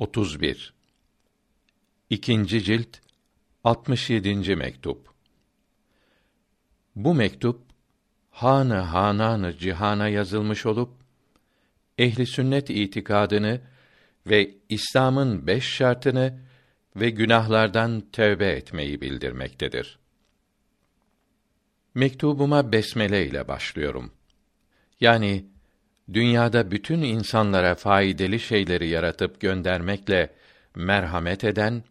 31 İkinci cilt 67. mektup Bu mektup hanı hananı cihana yazılmış olup ehli sünnet itikadını ve İslam'ın beş şartını ve günahlardan tövbe etmeyi bildirmektedir. Mektubuma besmele ile başlıyorum. Yani dünyada bütün insanlara faydalı şeyleri yaratıp göndermekle merhamet eden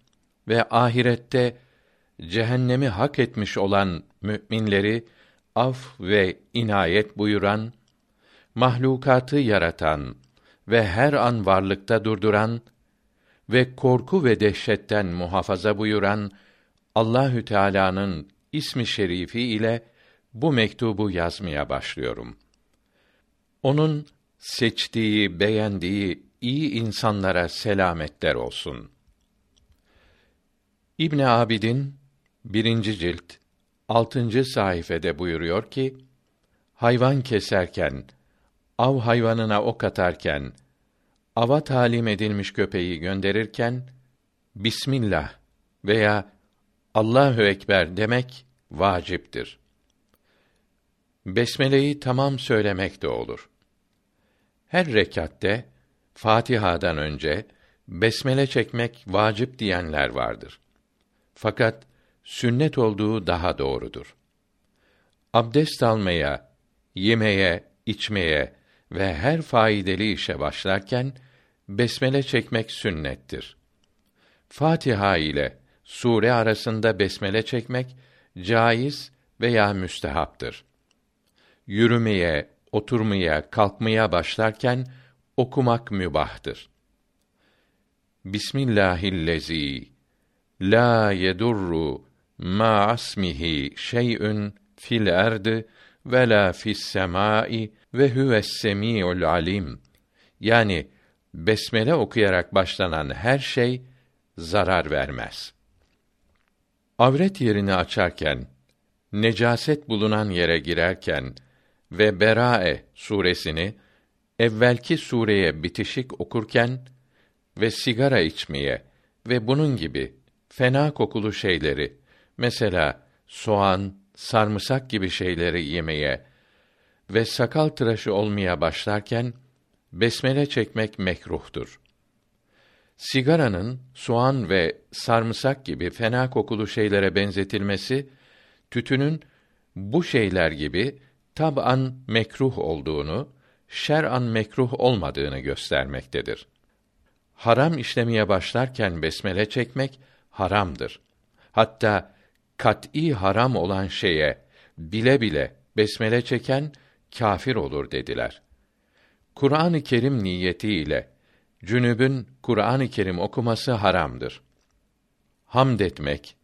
ve ahirette cehennemi hak etmiş olan müminleri af ve inayet buyuran, mahlukatı yaratan ve her an varlıkta durduran ve korku ve dehşetten muhafaza buyuran Allahü Teala'nın ismi şerifi ile bu mektubu yazmaya başlıyorum. Onun seçtiği, beğendiği iyi insanlara selametler olsun. İbn Abidin birinci cilt altıncı sayfede buyuruyor ki hayvan keserken av hayvanına ok atarken ava talim edilmiş köpeği gönderirken Bismillah veya Allahu ekber demek vaciptir. Besmele'yi tamam söylemek de olur. Her rekatte Fatiha'dan önce besmele çekmek vacip diyenler vardır. Fakat sünnet olduğu daha doğrudur. Abdest almaya, yemeye, içmeye ve her faydalı işe başlarken besmele çekmek sünnettir. Fatiha ile sure arasında besmele çekmek caiz veya müstehaptır. Yürümeye, oturmaya, kalkmaya başlarken okumak mübahtır. Bismillahillezî la yedurru ma asmihi şey'ün fil erdi ve la fis semai ve huves semiul alim. Yani besmele okuyarak başlanan her şey zarar vermez. Avret yerini açarken, necaset bulunan yere girerken ve Berae suresini evvelki sureye bitişik okurken ve sigara içmeye ve bunun gibi fena kokulu şeyleri mesela soğan, sarımsak gibi şeyleri yemeye ve sakal tıraşı olmaya başlarken besmele çekmek mekruhtur. Sigaranın soğan ve sarımsak gibi fena kokulu şeylere benzetilmesi tütünün bu şeyler gibi tab'an mekruh olduğunu, şer'an mekruh olmadığını göstermektedir. Haram işlemeye başlarken besmele çekmek haramdır. Hatta kat'î haram olan şeye bile bile besmele çeken kâfir olur dediler. Kur'an-ı Kerim niyetiyle cünübün Kur'an-ı Kerim okuması haramdır. Hamd etmek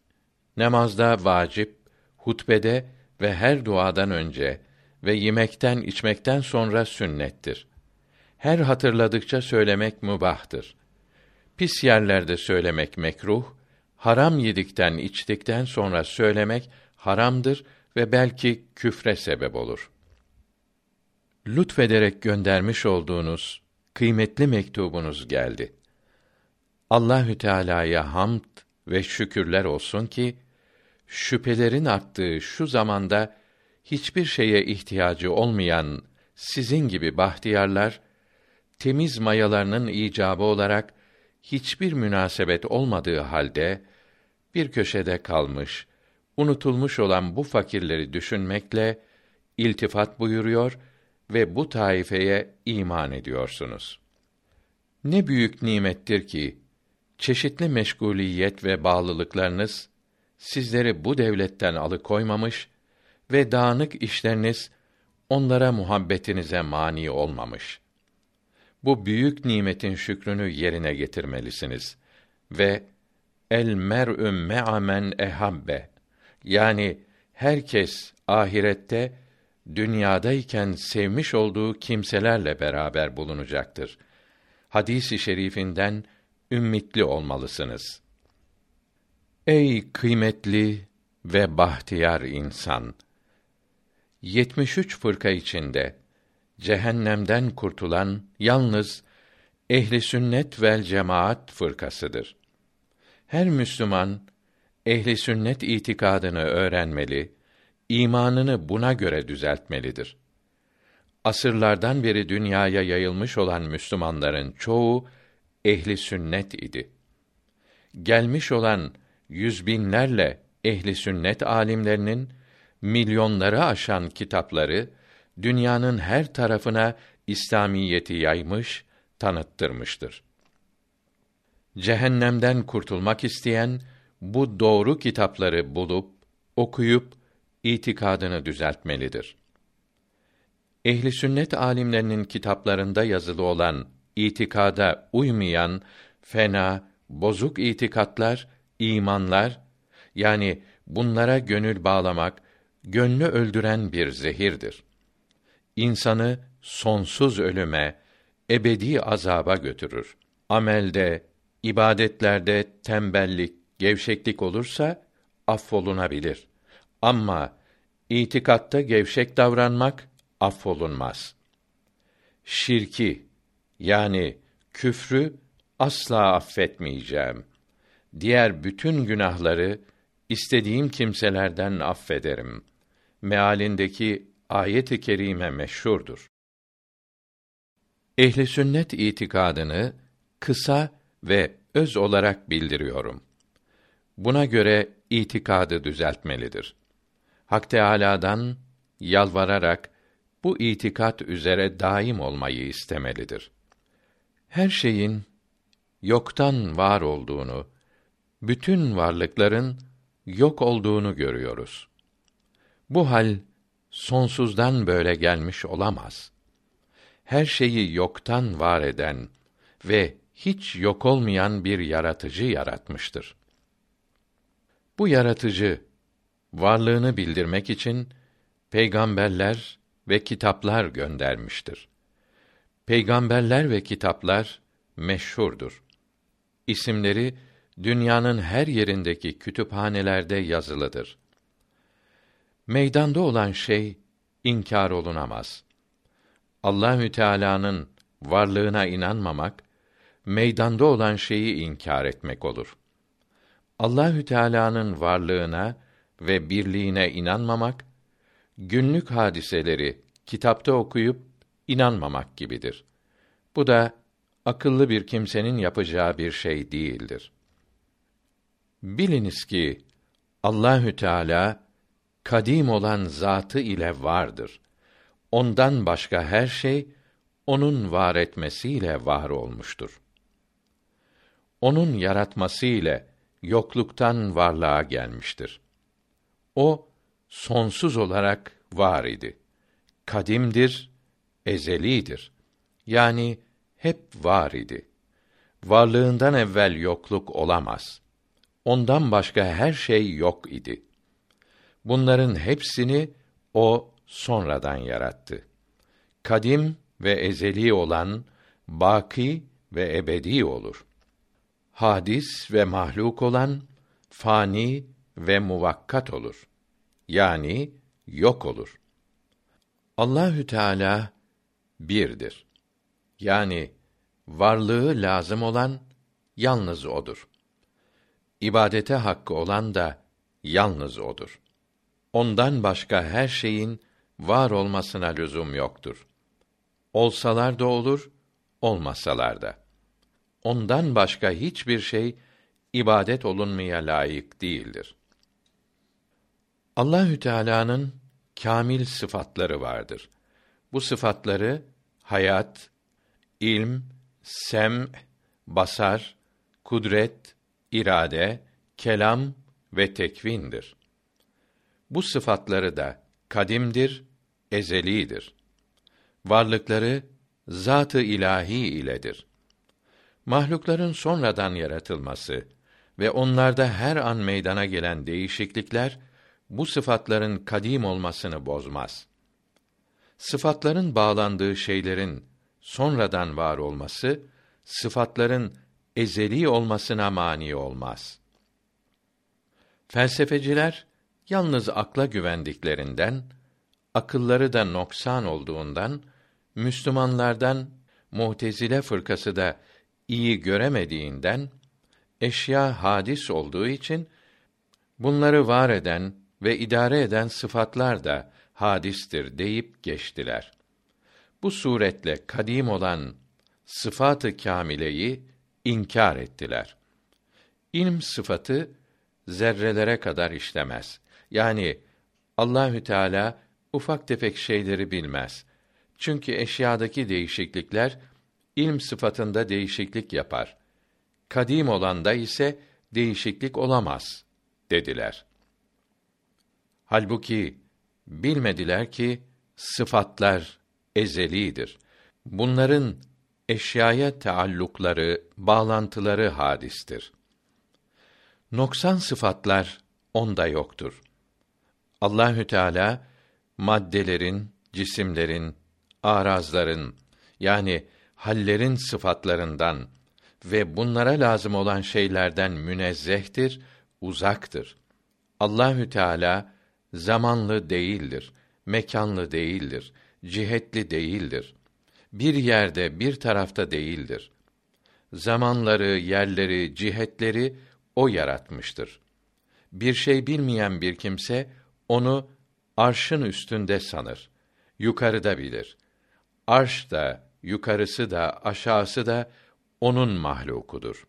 namazda vacip, hutbede ve her duadan önce ve yemekten içmekten sonra sünnettir. Her hatırladıkça söylemek mübahtır. Pis yerlerde söylemek mekruh, haram yedikten içtikten sonra söylemek haramdır ve belki küfre sebep olur. Lütfederek göndermiş olduğunuz kıymetli mektubunuz geldi. Allahü Teala'ya hamd ve şükürler olsun ki şüphelerin arttığı şu zamanda hiçbir şeye ihtiyacı olmayan sizin gibi bahtiyarlar temiz mayalarının icabı olarak hiçbir münasebet olmadığı halde bir köşede kalmış, unutulmuş olan bu fakirleri düşünmekle iltifat buyuruyor ve bu taifeye iman ediyorsunuz. Ne büyük nimettir ki çeşitli meşguliyet ve bağlılıklarınız sizleri bu devletten alıkoymamış ve dağınık işleriniz onlara muhabbetinize mani olmamış. Bu büyük nimetin şükrünü yerine getirmelisiniz ve el mer'ü me'amen ehabbe yani herkes ahirette dünyadayken sevmiş olduğu kimselerle beraber bulunacaktır. Hadisi şerifinden ümmitli olmalısınız. Ey kıymetli ve bahtiyar insan! 73 fırka içinde cehennemden kurtulan yalnız ehli sünnet vel cemaat fırkasıdır. Her Müslüman ehli sünnet itikadını öğrenmeli, imanını buna göre düzeltmelidir. Asırlardan beri dünyaya yayılmış olan Müslümanların çoğu ehli sünnet idi. Gelmiş olan yüz binlerle ehli sünnet alimlerinin milyonları aşan kitapları dünyanın her tarafına İslamiyeti yaymış, tanıttırmıştır. Cehennemden kurtulmak isteyen bu doğru kitapları bulup okuyup itikadını düzeltmelidir. Ehli sünnet alimlerinin kitaplarında yazılı olan itikada uymayan fena, bozuk itikatlar, imanlar yani bunlara gönül bağlamak gönlü öldüren bir zehirdir. İnsanı sonsuz ölüme, ebedi azaba götürür. Amelde, ibadetlerde tembellik, gevşeklik olursa affolunabilir. Ama itikatta gevşek davranmak affolunmaz. Şirki yani küfrü asla affetmeyeceğim. Diğer bütün günahları istediğim kimselerden affederim. Mealindeki ayet-i kerime meşhurdur. Ehli sünnet itikadını kısa ve öz olarak bildiriyorum. Buna göre itikadı düzeltmelidir. Hak Teâlâ'dan yalvararak bu itikat üzere daim olmayı istemelidir. Her şeyin yoktan var olduğunu, bütün varlıkların yok olduğunu görüyoruz. Bu hal sonsuzdan böyle gelmiş olamaz. Her şeyi yoktan var eden ve hiç yok olmayan bir yaratıcı yaratmıştır. Bu yaratıcı varlığını bildirmek için peygamberler ve kitaplar göndermiştir. Peygamberler ve kitaplar meşhurdur. İsimleri dünyanın her yerindeki kütüphanelerde yazılıdır. Meydanda olan şey inkar olunamaz. Allahü Teala'nın varlığına inanmamak meydanda olan şeyi inkar etmek olur. Allahü Teala'nın varlığına ve birliğine inanmamak günlük hadiseleri kitapta okuyup inanmamak gibidir. Bu da akıllı bir kimsenin yapacağı bir şey değildir. Biliniz ki Allahü Teala kadim olan zatı ile vardır. Ondan başka her şey onun var etmesiyle var olmuştur. Onun yaratması ile yokluktan varlığa gelmiştir. O sonsuz olarak var idi. Kadimdir, ezelidir. Yani hep var idi. Varlığından evvel yokluk olamaz. Ondan başka her şey yok idi. Bunların hepsini o sonradan yarattı. Kadim ve ezeli olan baki ve ebedi olur. Hadis ve mahluk olan fani ve muvakkat olur. Yani yok olur. Allahü Teala birdir. Yani varlığı lazım olan yalnız odur. İbadete hakkı olan da yalnız odur. Ondan başka her şeyin var olmasına lüzum yoktur. Olsalar da olur, olmasalar da. Ondan başka hiçbir şey ibadet olunmaya layık değildir. Allahü Teala'nın kamil sıfatları vardır. Bu sıfatları hayat, ilm, sem, basar, kudret, irade, kelam ve tekvindir. Bu sıfatları da kadimdir, ezelidir. Varlıkları zatı ilahi iledir. Mahlukların sonradan yaratılması ve onlarda her an meydana gelen değişiklikler bu sıfatların kadim olmasını bozmaz. Sıfatların bağlandığı şeylerin sonradan var olması sıfatların ezeli olmasına mani olmaz. Felsefeciler yalnız akla güvendiklerinden, akılları da noksan olduğundan Müslümanlardan Mu'tezile fırkası da iyi göremediğinden eşya hadis olduğu için bunları var eden ve idare eden sıfatlar da hadistir deyip geçtiler. Bu suretle kadim olan sıfatı kamileyi inkar ettiler. İlm sıfatı zerrelere kadar işlemez. Yani Allahü Teala ufak tefek şeyleri bilmez. Çünkü eşyadaki değişiklikler ilm sıfatında değişiklik yapar. Kadim olanda ise değişiklik olamaz dediler. Halbuki bilmediler ki sıfatlar ezelidir. Bunların eşyaya taallukları, bağlantıları hadistir. Noksan sıfatlar onda yoktur. Allahü Teala maddelerin, cisimlerin, arazların yani hallerin sıfatlarından ve bunlara lazım olan şeylerden münezzehtir, uzaktır. Allahü Teala zamanlı değildir, mekanlı değildir, cihetli değildir. Bir yerde, bir tarafta değildir. Zamanları, yerleri, cihetleri o yaratmıştır. Bir şey bilmeyen bir kimse onu arşın üstünde sanır. Yukarıda bilir. Arş da, yukarısı da, aşağısı da onun mahlukudur.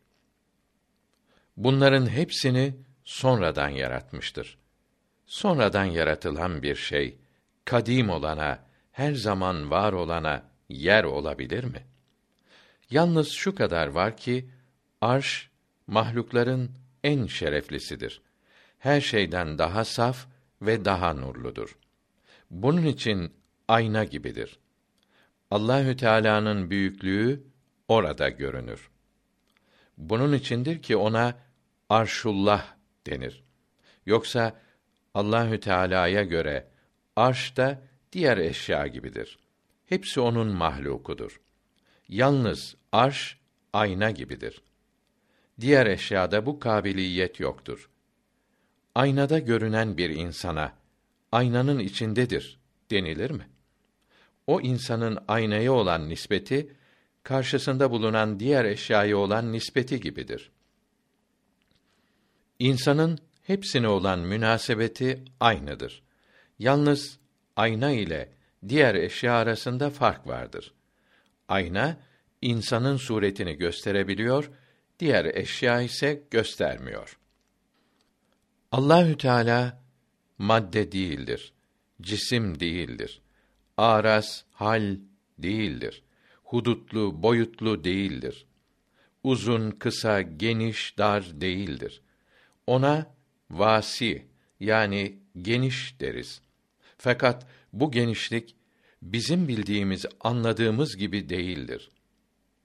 Bunların hepsini sonradan yaratmıştır. Sonradan yaratılan bir şey kadim olana, her zaman var olana yer olabilir mi? Yalnız şu kadar var ki arş mahlukların en şereflisidir. Her şeyden daha saf ve daha nurludur. Bunun için ayna gibidir. Allahü Teala'nın büyüklüğü orada görünür. Bunun içindir ki ona Arşullah denir. Yoksa Allahü Teala'ya göre arş da diğer eşya gibidir. Hepsi onun mahlukudur. Yalnız arş ayna gibidir. Diğer eşyada bu kabiliyet yoktur. Aynada görünen bir insana aynanın içindedir denilir mi? O insanın aynaya olan nispeti karşısında bulunan diğer eşyaya olan nispeti gibidir. İnsanın hepsine olan münasebeti aynıdır. Yalnız ayna ile diğer eşya arasında fark vardır. Ayna insanın suretini gösterebiliyor, diğer eşya ise göstermiyor. Allahü Teala madde değildir. Cisim değildir. Aras, hal değildir. Hudutlu, boyutlu değildir. Uzun, kısa, geniş, dar değildir. Ona vasi yani geniş deriz. Fakat bu genişlik bizim bildiğimiz, anladığımız gibi değildir.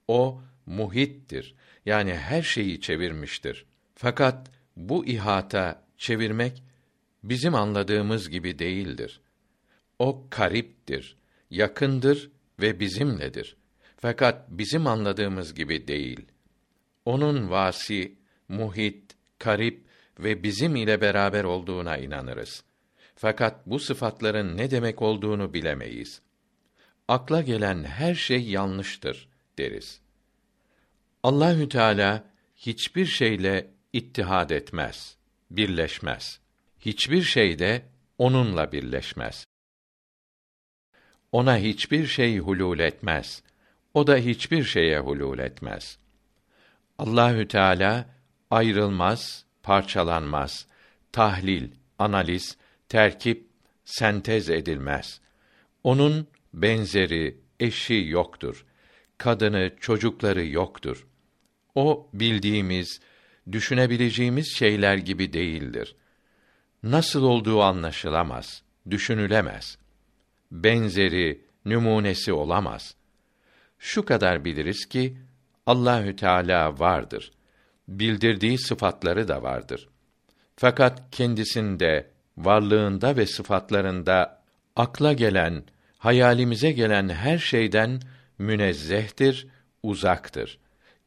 O muhittir. Yani her şeyi çevirmiştir. Fakat bu ihata çevirmek bizim anladığımız gibi değildir. O kariptir, yakındır ve bizimledir. Fakat bizim anladığımız gibi değil. Onun vasi, muhit, karip ve bizim ile beraber olduğuna inanırız. Fakat bu sıfatların ne demek olduğunu bilemeyiz. Akla gelen her şey yanlıştır deriz. Allahü Teala hiçbir şeyle ittihad etmez, birleşmez. Hiçbir şeyde onunla birleşmez. Ona hiçbir şey hulul etmez. O da hiçbir şeye hulul etmez. Allahü Teala ayrılmaz, parçalanmaz. Tahlil, analiz, terkip, sentez edilmez. Onun benzeri, eşi yoktur. Kadını, çocukları yoktur. O bildiğimiz, düşünebileceğimiz şeyler gibi değildir. Nasıl olduğu anlaşılamaz, düşünülemez. Benzeri, numunesi olamaz. Şu kadar biliriz ki Allahü Teala vardır. Bildirdiği sıfatları da vardır. Fakat kendisinde, varlığında ve sıfatlarında akla gelen, hayalimize gelen her şeyden münezzehtir, uzaktır.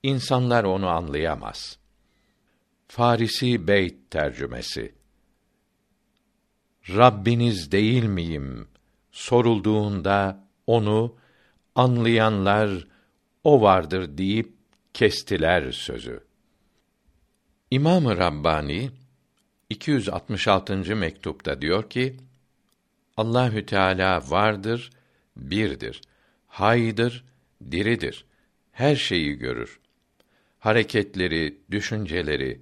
İnsanlar onu anlayamaz. Farisi Beyt tercümesi Rabbiniz değil miyim? Sorulduğunda onu anlayanlar o vardır deyip kestiler sözü. İmam-ı Rabbani 266. mektupta diyor ki: Allahü Teala vardır, birdir. Haydır, diridir. Her şeyi görür. Hareketleri, düşünceleri,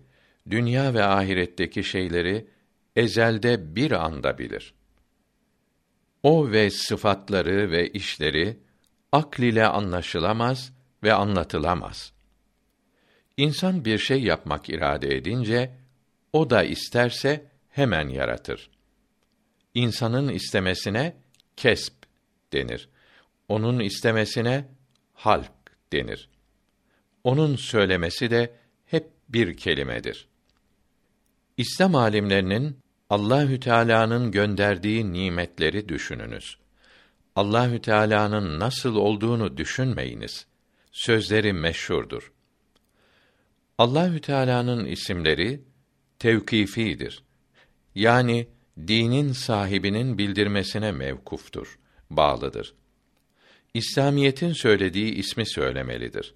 dünya ve ahiretteki şeyleri ezelde bir anda bilir. O ve sıfatları ve işleri akl ile anlaşılamaz ve anlatılamaz. İnsan bir şey yapmak irade edince o da isterse hemen yaratır. İnsanın istemesine kesp denir. Onun istemesine halk denir. Onun söylemesi de hep bir kelimedir. İslam alimlerinin Allahü Teala'nın gönderdiği nimetleri düşününüz. Allahü Teala'nın nasıl olduğunu düşünmeyiniz. Sözleri meşhurdur. Allahü Teala'nın isimleri tevkifidir. Yani dinin sahibinin bildirmesine mevkuftur, bağlıdır. İslamiyetin söylediği ismi söylemelidir.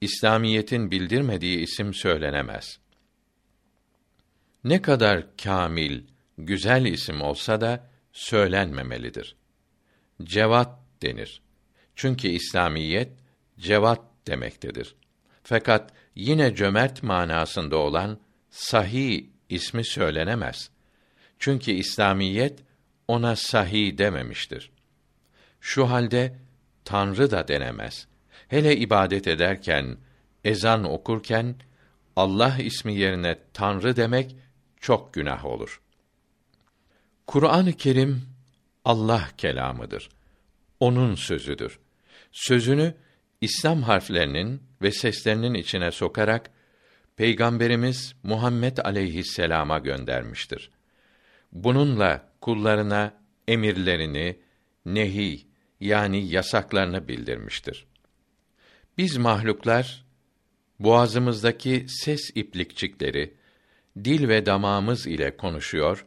İslamiyetin bildirmediği isim söylenemez. Ne kadar kamil, güzel isim olsa da söylenmemelidir. Cevat denir. Çünkü İslamiyet cevat demektedir. Fakat yine cömert manasında olan sahih ismi söylenemez. Çünkü İslamiyet ona sahih dememiştir. Şu halde Tanrı da denemez. Hele ibadet ederken, ezan okurken Allah ismi yerine Tanrı demek çok günah olur. Kur'an-ı Kerim Allah kelamıdır. Onun sözüdür. Sözünü İslam harflerinin ve seslerinin içine sokarak Peygamberimiz Muhammed aleyhisselama göndermiştir. Bununla kullarına emirlerini, nehi yani yasaklarını bildirmiştir. Biz mahluklar boğazımızdaki ses iplikçikleri dil ve damağımız ile konuşuyor,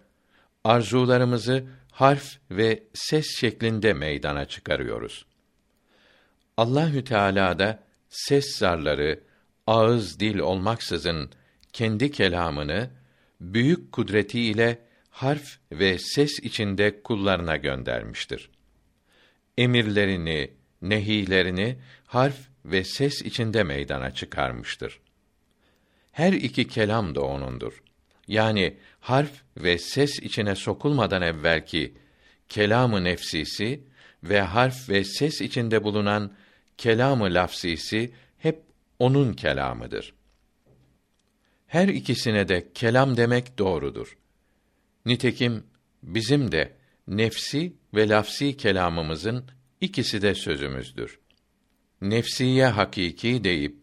arzularımızı harf ve ses şeklinde meydana çıkarıyoruz. Allahü Teala da ses zarları ağız dil olmaksızın kendi kelamını büyük kudreti ile harf ve ses içinde kullarına göndermiştir. Emirlerini, nehilerini harf ve ses içinde meydana çıkarmıştır. Her iki kelam da onundur. Yani harf ve ses içine sokulmadan evvelki kelamı nefsisi ve harf ve ses içinde bulunan kelamı lafsisi hep onun kelamıdır. Her ikisine de kelam demek doğrudur. Nitekim bizim de nefsi ve lafsi kelamımızın ikisi de sözümüzdür. Nefsiye hakiki deyip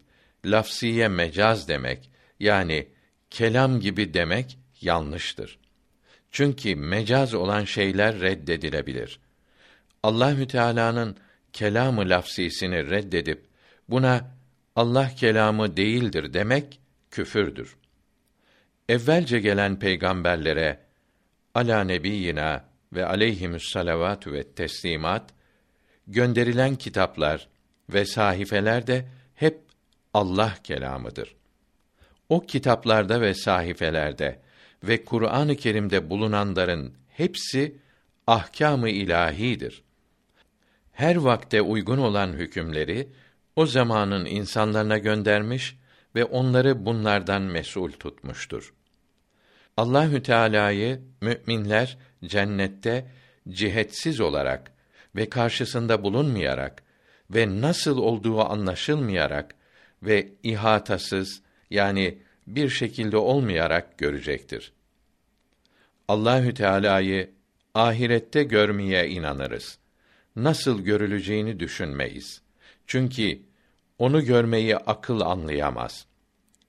lafsiye mecaz demek yani kelam gibi demek yanlıştır. Çünkü mecaz olan şeyler reddedilebilir. Allahü Teala'nın kelamı lafsisini reddedip buna Allah kelamı değildir demek küfürdür. Evvelce gelen peygamberlere ala nebiyina ve aleyhimüs salavatü ve teslimat gönderilen kitaplar ve sahifeler de hep Allah kelamıdır. O kitaplarda ve sahifelerde ve Kur'an-ı Kerim'de bulunanların hepsi ahkâm-ı ilahidir. Her vakte uygun olan hükümleri o zamanın insanlarına göndermiş ve onları bunlardan mesul tutmuştur. Allahü Teala'yı müminler cennette cihetsiz olarak ve karşısında bulunmayarak ve nasıl olduğu anlaşılmayarak ve ihatasız yani bir şekilde olmayarak görecektir. Allahü Teala'yı ahirette görmeye inanırız. Nasıl görüleceğini düşünmeyiz. Çünkü onu görmeyi akıl anlayamaz.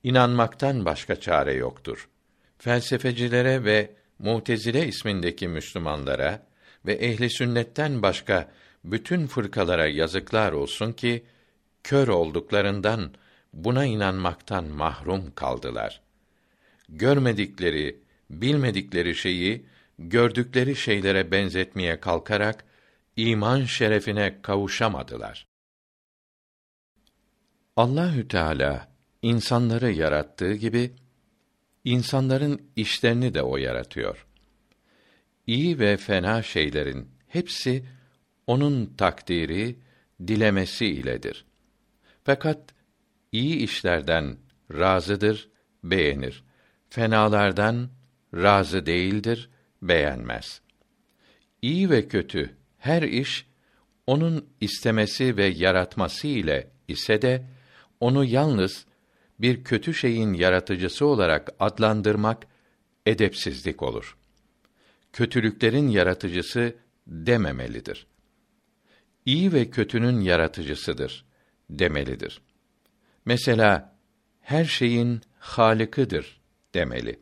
İnanmaktan başka çare yoktur. Felsefecilere ve Mutezile ismindeki Müslümanlara ve ehli sünnetten başka bütün fırkalara yazıklar olsun ki kör olduklarından buna inanmaktan mahrum kaldılar. Görmedikleri, bilmedikleri şeyi gördükleri şeylere benzetmeye kalkarak iman şerefine kavuşamadılar. Allahü Teala insanları yarattığı gibi insanların işlerini de o yaratıyor. İyi ve fena şeylerin hepsi onun takdiri, dilemesi iledir. Fakat iyi işlerden razıdır, beğenir. Fenalardan razı değildir, beğenmez. İyi ve kötü her iş onun istemesi ve yaratması ile ise de onu yalnız bir kötü şeyin yaratıcısı olarak adlandırmak edepsizlik olur. Kötülüklerin yaratıcısı dememelidir. İyi ve kötünün yaratıcısıdır demelidir. Mesela her şeyin halikıdır demeli.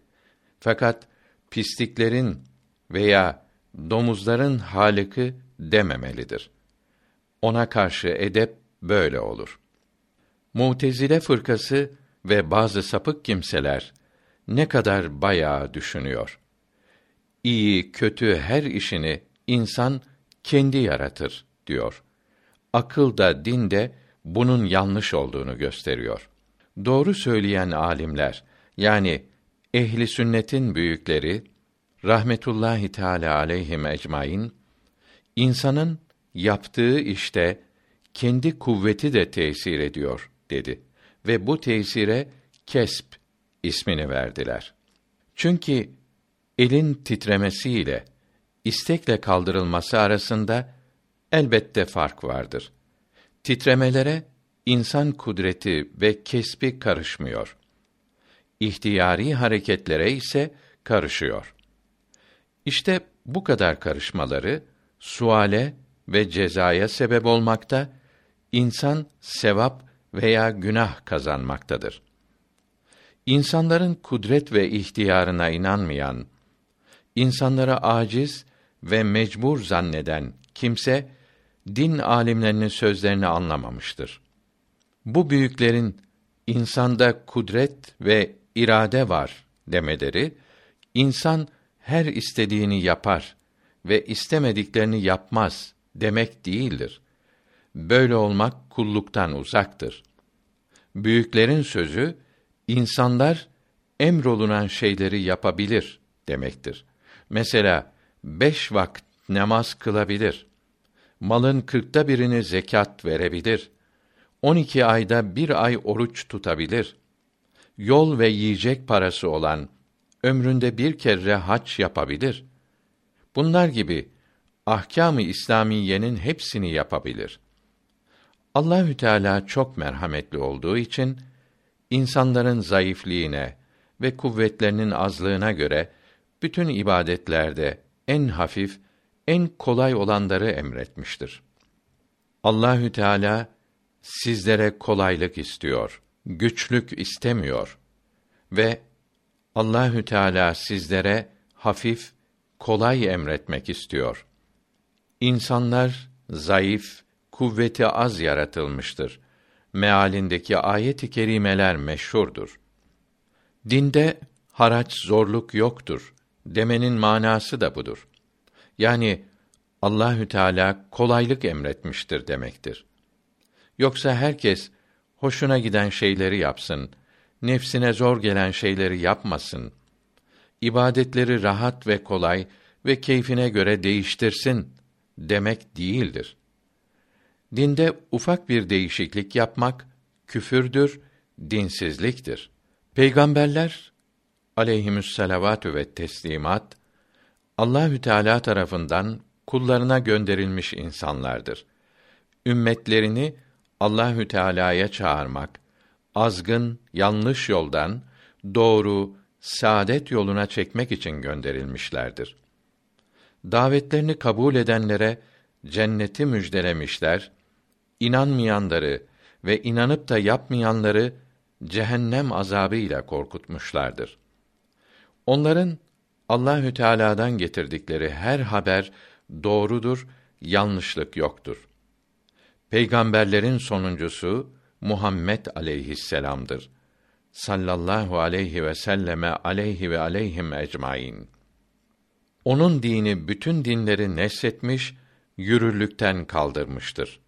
Fakat pisliklerin veya domuzların haliki dememelidir. Ona karşı edep böyle olur. Mutezile fırkası ve bazı sapık kimseler ne kadar bayağı düşünüyor. İyi, kötü her işini insan kendi yaratır diyor. Akıl da din de bunun yanlış olduğunu gösteriyor. Doğru söyleyen alimler yani ehli sünnetin büyükleri rahmetullahi teala aleyhim ecmaîn insanın yaptığı işte kendi kuvveti de tesir ediyor dedi ve bu tesire kesp ismini verdiler. Çünkü elin titremesiyle istekle kaldırılması arasında elbette fark vardır. Titremelere insan kudreti ve kesbi karışmıyor. İhtiyari hareketlere ise karışıyor. İşte bu kadar karışmaları suale ve cezaya sebep olmakta, insan sevap veya günah kazanmaktadır. İnsanların kudret ve ihtiyarına inanmayan, insanlara aciz ve mecbur zanneden kimse din alimlerinin sözlerini anlamamıştır. Bu büyüklerin insanda kudret ve irade var demeleri insan her istediğini yapar ve istemediklerini yapmaz demek değildir. Böyle olmak kulluktan uzaktır. Büyüklerin sözü insanlar emrolunan şeyleri yapabilir demektir. Mesela beş vakit namaz kılabilir. Malın kırkta birini zekat verebilir. On iki ayda bir ay oruç tutabilir. Yol ve yiyecek parası olan ömründe bir kere hac yapabilir. Bunlar gibi ahkâm-ı İslamiyenin hepsini yapabilir. Allahü Teala çok merhametli olduğu için insanların zayıfliğine ve kuvvetlerinin azlığına göre bütün ibadetlerde en hafif, en kolay olanları emretmiştir. Allahü Teala sizlere kolaylık istiyor, güçlük istemiyor ve Allahü Teala sizlere hafif, kolay emretmek istiyor. İnsanlar zayıf, kuvveti az yaratılmıştır. Mealindeki ayet-i kerimeler meşhurdur. Dinde haraç zorluk yoktur demenin manası da budur. Yani Allahü Teala kolaylık emretmiştir demektir. Yoksa herkes hoşuna giden şeyleri yapsın, nefsine zor gelen şeyleri yapmasın. İbadetleri rahat ve kolay ve keyfine göre değiştirsin demek değildir. Dinde ufak bir değişiklik yapmak küfürdür, dinsizliktir. Peygamberler aleyhimüs salavatü ve teslimat Allahü Teala tarafından kullarına gönderilmiş insanlardır. Ümmetlerini Allahü Teala'ya çağırmak, azgın, yanlış yoldan doğru, saadet yoluna çekmek için gönderilmişlerdir. Davetlerini kabul edenlere cenneti müjdelemişler, inanmayanları ve inanıp da yapmayanları cehennem azabıyla korkutmuşlardır. Onların Allahü Teala'dan getirdikleri her haber doğrudur, yanlışlık yoktur. Peygamberlerin sonuncusu Muhammed aleyhisselam'dır. Sallallahu aleyhi ve selleme aleyhi ve aleyhim ecmaîn. Onun dini bütün dinleri nesletmiş, yürürlükten kaldırmıştır.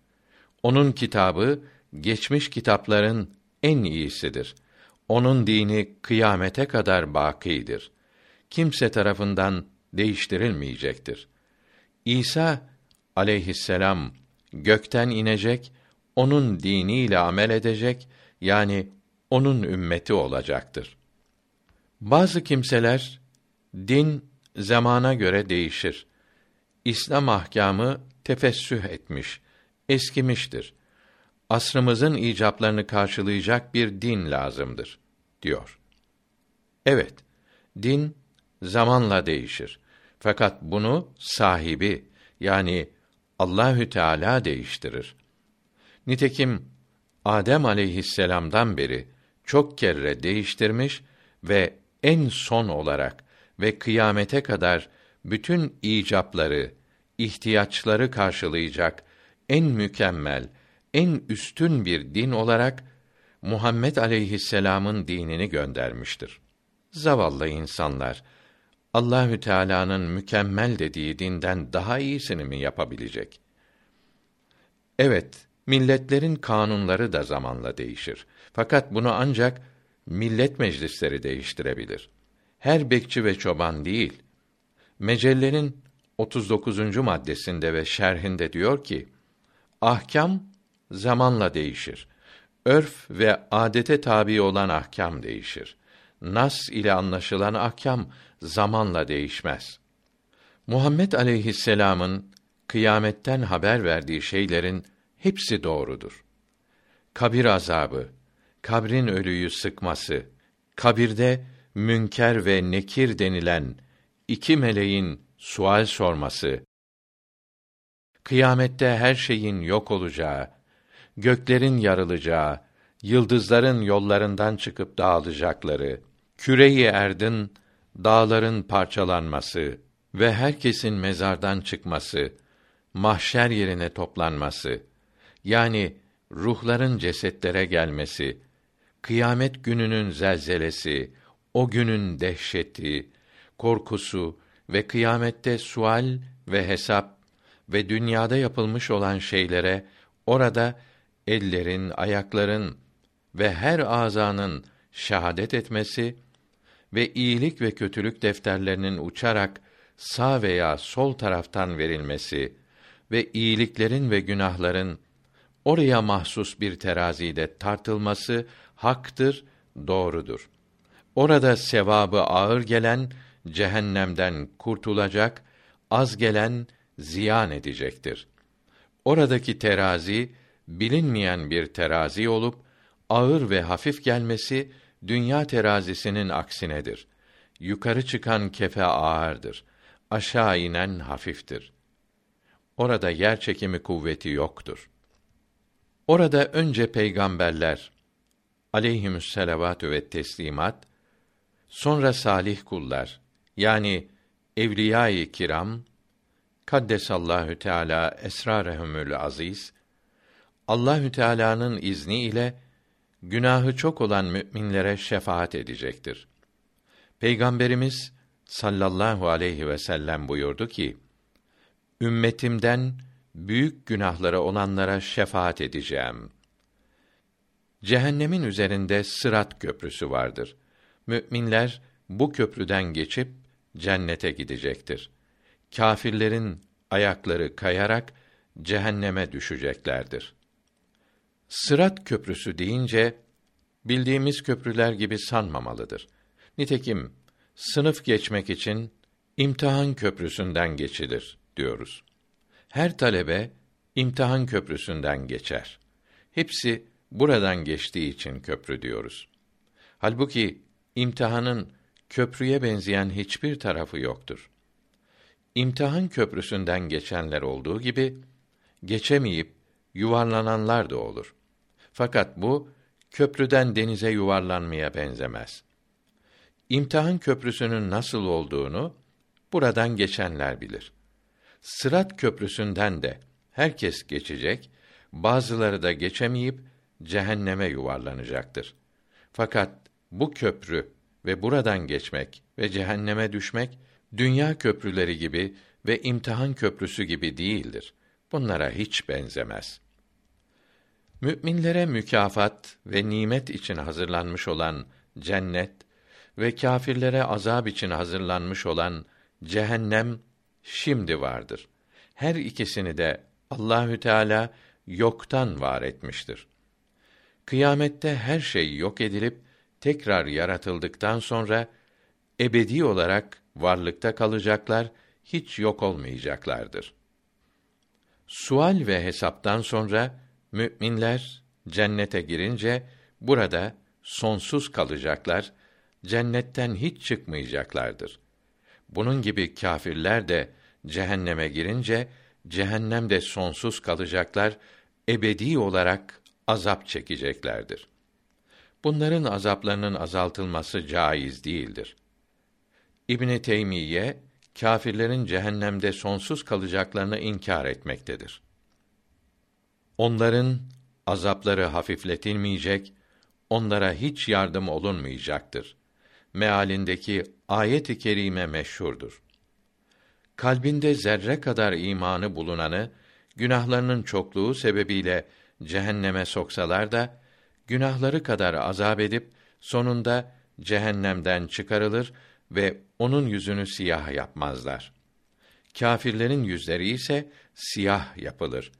Onun kitabı geçmiş kitapların en iyisidir. Onun dini kıyamete kadar bakidir. Kimse tarafından değiştirilmeyecektir. İsa aleyhisselam gökten inecek, onun diniyle amel edecek, yani onun ümmeti olacaktır. Bazı kimseler din zamana göre değişir. İslam ahkamı tefessüh etmiş, eskimiştir. Asrımızın icaplarını karşılayacak bir din lazımdır diyor. Evet, din zamanla değişir. Fakat bunu sahibi yani Allahü Teala değiştirir. Nitekim Adem aleyhisselam'dan beri çok kere değiştirmiş ve en son olarak ve kıyamete kadar bütün icapları, ihtiyaçları karşılayacak en mükemmel, en üstün bir din olarak Muhammed aleyhisselam'ın dinini göndermiştir. Zavallı insanlar Allahü Teala'nın mükemmel dediği dinden daha iyisini mi yapabilecek? Evet, milletlerin kanunları da zamanla değişir. Fakat bunu ancak millet meclisleri değiştirebilir. Her bekçi ve çoban değil. Mecellenin 39. maddesinde ve şerhinde diyor ki: Ahkam zamanla değişir. Örf ve adete tabi olan ahkam değişir. Nas ile anlaşılan ahkam zamanla değişmez. Muhammed aleyhisselam'ın kıyametten haber verdiği şeylerin hepsi doğrudur. Kabir azabı, kabrin ölüyü sıkması, kabirde münker ve nekir denilen iki meleğin sual sorması, kıyamette her şeyin yok olacağı, göklerin yarılacağı, yıldızların yollarından çıkıp dağılacakları, küreyi erdin, dağların parçalanması ve herkesin mezardan çıkması, mahşer yerine toplanması, yani ruhların cesetlere gelmesi, kıyamet gününün zelzelesi, o günün dehşeti, korkusu ve kıyamette sual ve hesap ve dünyada yapılmış olan şeylere orada ellerin, ayakların ve her azanın şahadet etmesi ve iyilik ve kötülük defterlerinin uçarak sağ veya sol taraftan verilmesi ve iyiliklerin ve günahların oraya mahsus bir terazide tartılması haktır, doğrudur. Orada sevabı ağır gelen cehennemden kurtulacak, az gelen ziyan edecektir. Oradaki terazi bilinmeyen bir terazi olup ağır ve hafif gelmesi dünya terazisinin aksinedir. Yukarı çıkan kefe ağırdır. Aşağı inen hafiftir. Orada yer çekimi kuvveti yoktur. Orada önce peygamberler aleyhimüsselavatü ve teslimat sonra salih kullar yani evliya-i kiram kaddesallahu teala esrarehumül aziz Allahü Teala'nın izni ile günahı çok olan müminlere şefaat edecektir. Peygamberimiz sallallahu aleyhi ve sellem buyurdu ki: Ümmetimden büyük günahları olanlara şefaat edeceğim. Cehennemin üzerinde Sırat köprüsü vardır. Müminler bu köprüden geçip cennete gidecektir. Kâfirlerin ayakları kayarak cehenneme düşeceklerdir. Sırat köprüsü deyince bildiğimiz köprüler gibi sanmamalıdır. Nitekim sınıf geçmek için imtihan köprüsünden geçilir diyoruz. Her talebe imtihan köprüsünden geçer. Hepsi buradan geçtiği için köprü diyoruz. Halbuki imtihanın köprüye benzeyen hiçbir tarafı yoktur. İmtihan köprüsünden geçenler olduğu gibi geçemeyip yuvarlananlar da olur. Fakat bu köprüden denize yuvarlanmaya benzemez. İmtihan köprüsünün nasıl olduğunu buradan geçenler bilir. Sırat köprüsünden de herkes geçecek, bazıları da geçemeyip cehenneme yuvarlanacaktır. Fakat bu köprü ve buradan geçmek ve cehenneme düşmek dünya köprüleri gibi ve imtihan köprüsü gibi değildir. Bunlara hiç benzemez. Müminlere mükafat ve nimet için hazırlanmış olan cennet ve kâfirlere azab için hazırlanmış olan cehennem şimdi vardır. Her ikisini de Allahü Teala yoktan var etmiştir. Kıyamette her şey yok edilip tekrar yaratıldıktan sonra ebedi olarak varlıkta kalacaklar, hiç yok olmayacaklardır. Sual ve hesaptan sonra müminler cennete girince burada sonsuz kalacaklar, cennetten hiç çıkmayacaklardır. Bunun gibi kâfirler de cehenneme girince cehennemde sonsuz kalacaklar, ebedi olarak azap çekeceklerdir. Bunların azaplarının azaltılması caiz değildir. İbn Teymiye kâfirlerin cehennemde sonsuz kalacaklarını inkar etmektedir. Onların azapları hafifletilmeyecek, onlara hiç yardım olunmayacaktır. Mealindeki ayet-i kerime meşhurdur. Kalbinde zerre kadar imanı bulunanı günahlarının çokluğu sebebiyle cehenneme soksalar da günahları kadar azap edip sonunda cehennemden çıkarılır ve onun yüzünü siyah yapmazlar. Kâfirlerin yüzleri ise siyah yapılır.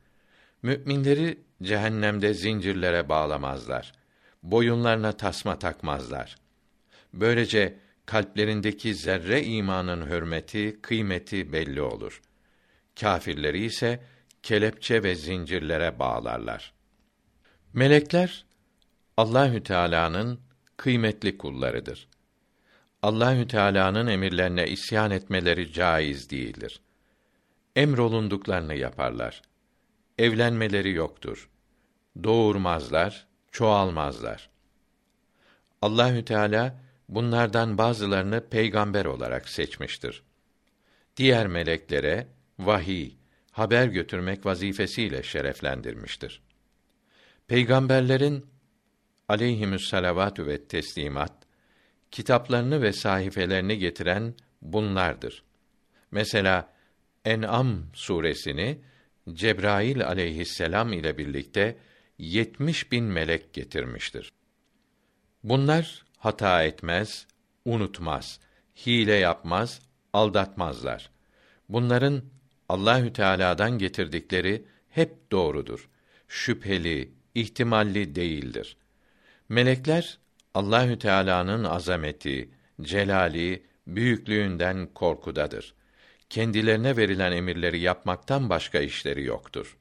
Müminleri cehennemde zincirlere bağlamazlar. Boyunlarına tasma takmazlar. Böylece kalplerindeki zerre imanın hürmeti, kıymeti belli olur. Kâfirleri ise kelepçe ve zincirlere bağlarlar. Melekler Allahü Teala'nın kıymetli kullarıdır. Allahü Teala'nın emirlerine isyan etmeleri caiz değildir. Emrolunduklarını yaparlar. Evlenmeleri yoktur. Doğurmazlar, çoğalmazlar. Allahü Teala bunlardan bazılarını peygamber olarak seçmiştir. Diğer meleklere vahiy, haber götürmek vazifesiyle şereflendirmiştir. Peygamberlerin aleyhimüs salavatü ve teslimat kitaplarını ve sahifelerini getiren bunlardır. Mesela En'am suresini Cebrail aleyhisselam ile birlikte yetmiş bin melek getirmiştir. Bunlar hata etmez, unutmaz, hile yapmaz, aldatmazlar. Bunların Allahü Teala'dan getirdikleri hep doğrudur. Şüpheli, ihtimalli değildir. Melekler Allahü Teala'nın azameti, celali, büyüklüğünden korkudadır. Kendilerine verilen emirleri yapmaktan başka işleri yoktur.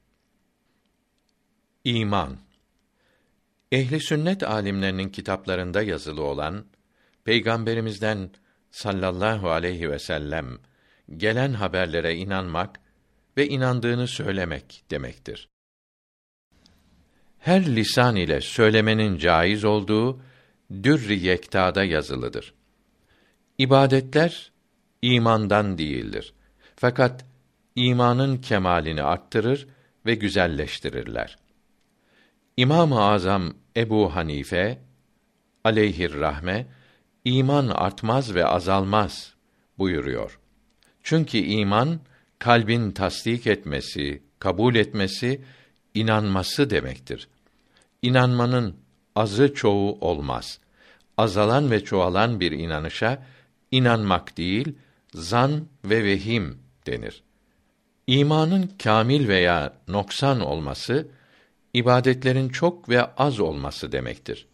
İman Ehli sünnet alimlerinin kitaplarında yazılı olan Peygamberimizden sallallahu aleyhi ve sellem gelen haberlere inanmak ve inandığını söylemek demektir. Her lisan ile söylemenin caiz olduğu Dürr-i Yekta'da yazılıdır. İbadetler imandan değildir. Fakat imanın kemalini arttırır ve güzelleştirirler. İmam-ı Azam Ebu Hanife aleyhir rahme iman artmaz ve azalmaz buyuruyor. Çünkü iman kalbin tasdik etmesi, kabul etmesi, inanması demektir. İnanmanın azı çoğu olmaz. Azalan ve çoğalan bir inanışa inanmak değil, zan ve vehim denir. İmanın kamil veya noksan olması ibadetlerin çok ve az olması demektir.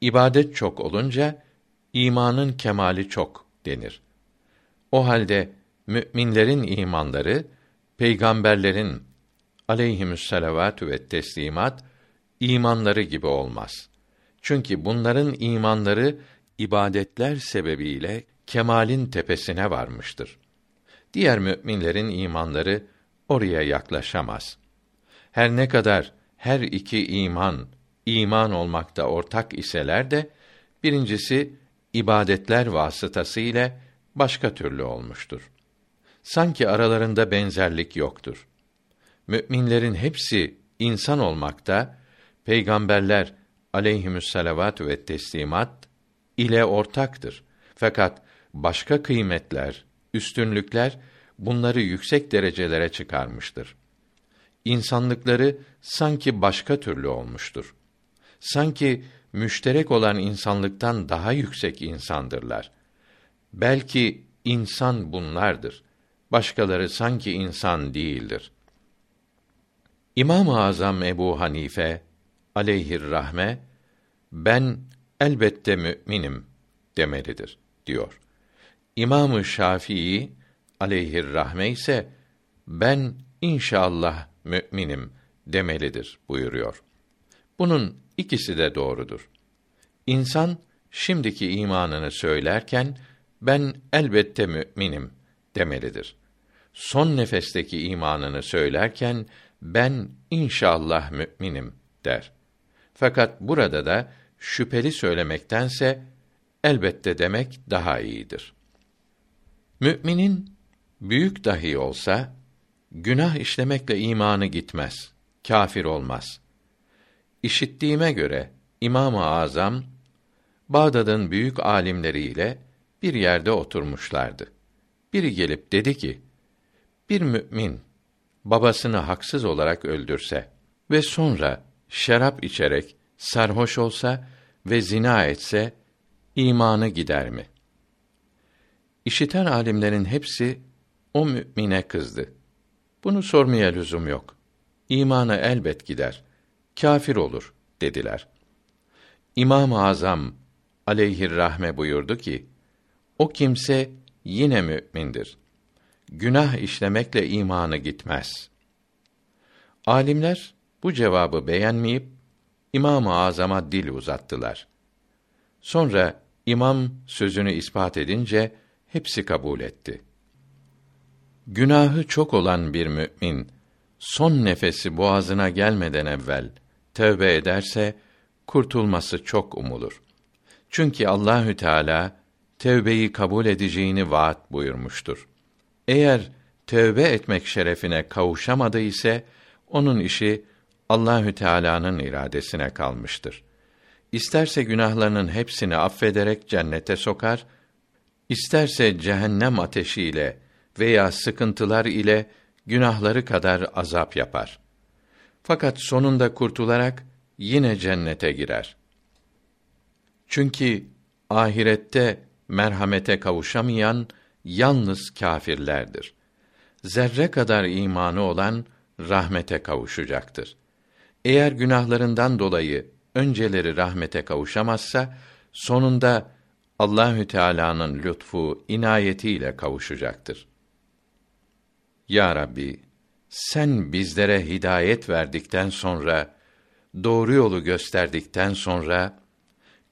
İbadet çok olunca imanın kemali çok denir. O halde müminlerin imanları peygamberlerin aleyhimüsselavatü ve teslimat imanları gibi olmaz. Çünkü bunların imanları ibadetler sebebiyle kemalin tepesine varmıştır. Diğer müminlerin imanları oraya yaklaşamaz. Her ne kadar her iki iman iman olmakta ortak iseler de birincisi ibadetler vasıtası ile başka türlü olmuştur. Sanki aralarında benzerlik yoktur. Müminlerin hepsi insan olmakta, peygamberler aleyhimüsselavat ve teslimat ile ortaktır. Fakat başka kıymetler, üstünlükler bunları yüksek derecelere çıkarmıştır. insanlıkları sanki başka türlü olmuştur. Sanki müşterek olan insanlıktan daha yüksek insandırlar. Belki insan bunlardır. Başkaları sanki insan değildir. İmam-ı Azam Ebu Hanife aleyhir rahme ben elbette müminim demelidir diyor. İmam-ı Şafii aleyhir rahme ise ben inşallah müminim demelidir buyuruyor. Bunun ikisi de doğrudur. İnsan şimdiki imanını söylerken ben elbette müminim demelidir. Son nefesteki imanını söylerken ben inşallah müminim der. Fakat burada da şüpheli söylemektense elbette demek daha iyidir. Müminin büyük dahi olsa günah işlemekle imanı gitmez, kafir olmaz. İşittiğime göre İmam-ı Azam Bağdat'ın büyük alimleriyle bir yerde oturmuşlardı. Biri gelip dedi ki: Bir mümin babasını haksız olarak öldürse ve sonra şarap içerek sarhoş olsa ve zina etse imanı gider mi? İşiten alimlerin hepsi o mümine kızdı. Bunu sormaya lüzum yok. İmanı elbet gider. Kafir olur dediler. İmam-ı Azam aleyhir rahme buyurdu ki: O kimse yine mümindir. Günah işlemekle imanı gitmez. Alimler bu cevabı beğenmeyip İmam-ı Azam'a dil uzattılar. Sonra imam sözünü ispat edince hepsi kabul etti. Günahı çok olan bir mümin son nefesi boğazına gelmeden evvel tövbe ederse kurtulması çok umulur. Çünkü Allahü Teala tövbeyi kabul edeceğini vaat buyurmuştur. Eğer tövbe etmek şerefine kavuşamadı ise onun işi Allahü Teala'nın iradesine kalmıştır. İsterse günahlarının hepsini affederek cennete sokar, isterse cehennem ateşiyle veya sıkıntılar ile günahları kadar azap yapar. Fakat sonunda kurtularak yine cennete girer. Çünkü ahirette merhamete kavuşamayan yalnız kâfirlerdir. Zerre kadar imanı olan rahmete kavuşacaktır. Eğer günahlarından dolayı önceleri rahmete kavuşamazsa sonunda Allahü Teala'nın lütfu, inayetiyle kavuşacaktır. Ya Rabbi, sen bizlere hidayet verdikten sonra, doğru yolu gösterdikten sonra,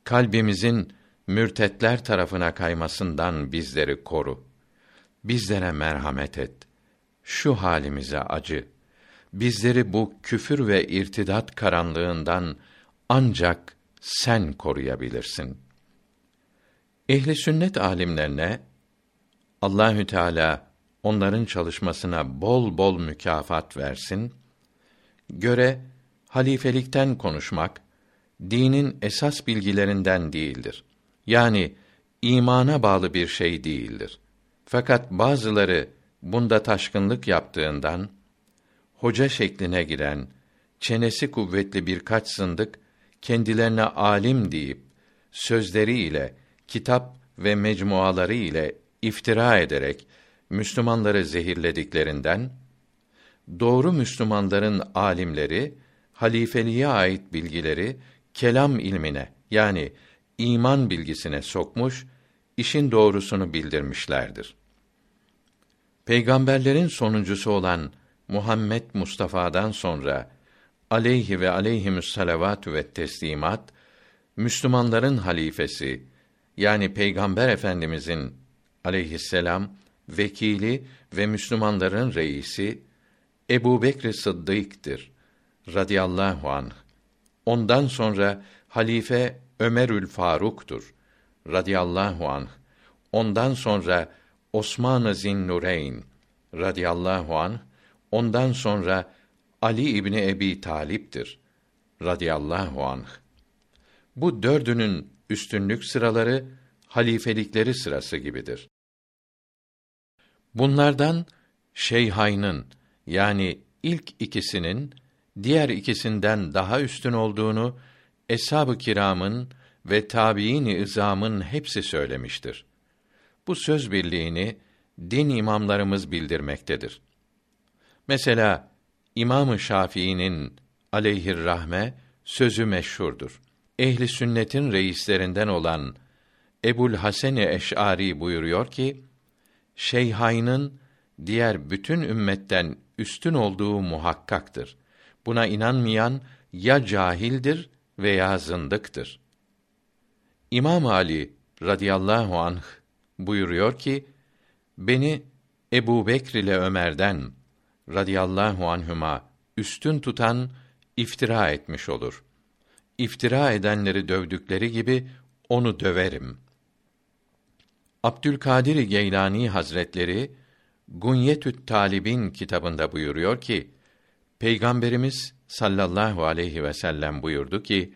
kalbimizin mürtetler tarafına kaymasından bizleri koru. Bizlere merhamet et. Şu halimize acı. Bizleri bu küfür ve irtidat karanlığından ancak sen koruyabilirsin. Ehli sünnet alimlerine Allahü Teala onların çalışmasına bol bol mükafat versin. Göre halifelikten konuşmak dinin esas bilgilerinden değildir. Yani imana bağlı bir şey değildir. Fakat bazıları bunda taşkınlık yaptığından hoca şekline giren çenesi kuvvetli birkaç zındık kendilerine alim deyip sözleriyle kitap ve mecmuaları ile iftira ederek Müslümanları zehirlediklerinden doğru Müslümanların alimleri halifeliğe ait bilgileri kelam ilmine yani iman bilgisine sokmuş, işin doğrusunu bildirmişlerdir. Peygamberlerin sonuncusu olan Muhammed Mustafa'dan sonra aleyhi ve aleyhimüs salavatü ve teslimat Müslümanların halifesi yani Peygamber Efendimizin aleyhisselam vekili ve Müslümanların reisi Ebu Bekr Sıddık'tır radıyallahu anh. Ondan sonra halife Ömerül Faruk'tur radıyallahu anh. Ondan sonra Osman-ı Zinnureyn radıyallahu anh. Ondan sonra Ali İbni Ebi Talip'tir radıyallahu anh. Bu dördünün üstünlük sıraları halifelikleri sırası gibidir. Bunlardan Şeyhayn'ın yani ilk ikisinin diğer ikisinden daha üstün olduğunu eshab-ı kiramın ve tabiin-i izamın hepsi söylemiştir. Bu söz birliğini din imamlarımız bildirmektedir. Mesela İmam-ı Şafii'nin aleyhir rahme sözü meşhurdur. Ehli sünnetin reislerinden olan Ebul Hasan Eş'ari buyuruyor ki, Şeyhayn'ın diğer bütün ümmetten üstün olduğu muhakkaktır. Buna inanmayan ya cahildir veya zındıktır. İmam Ali radıyallahu anh buyuruyor ki, beni Ebu Bekr ile Ömer'den radıyallahu anhüma üstün tutan iftira etmiş olur. İftira edenleri dövdükleri gibi onu döverim. Abdülkadir Geylani Hazretleri Gunyetü't Talibin kitabında buyuruyor ki Peygamberimiz sallallahu aleyhi ve sellem buyurdu ki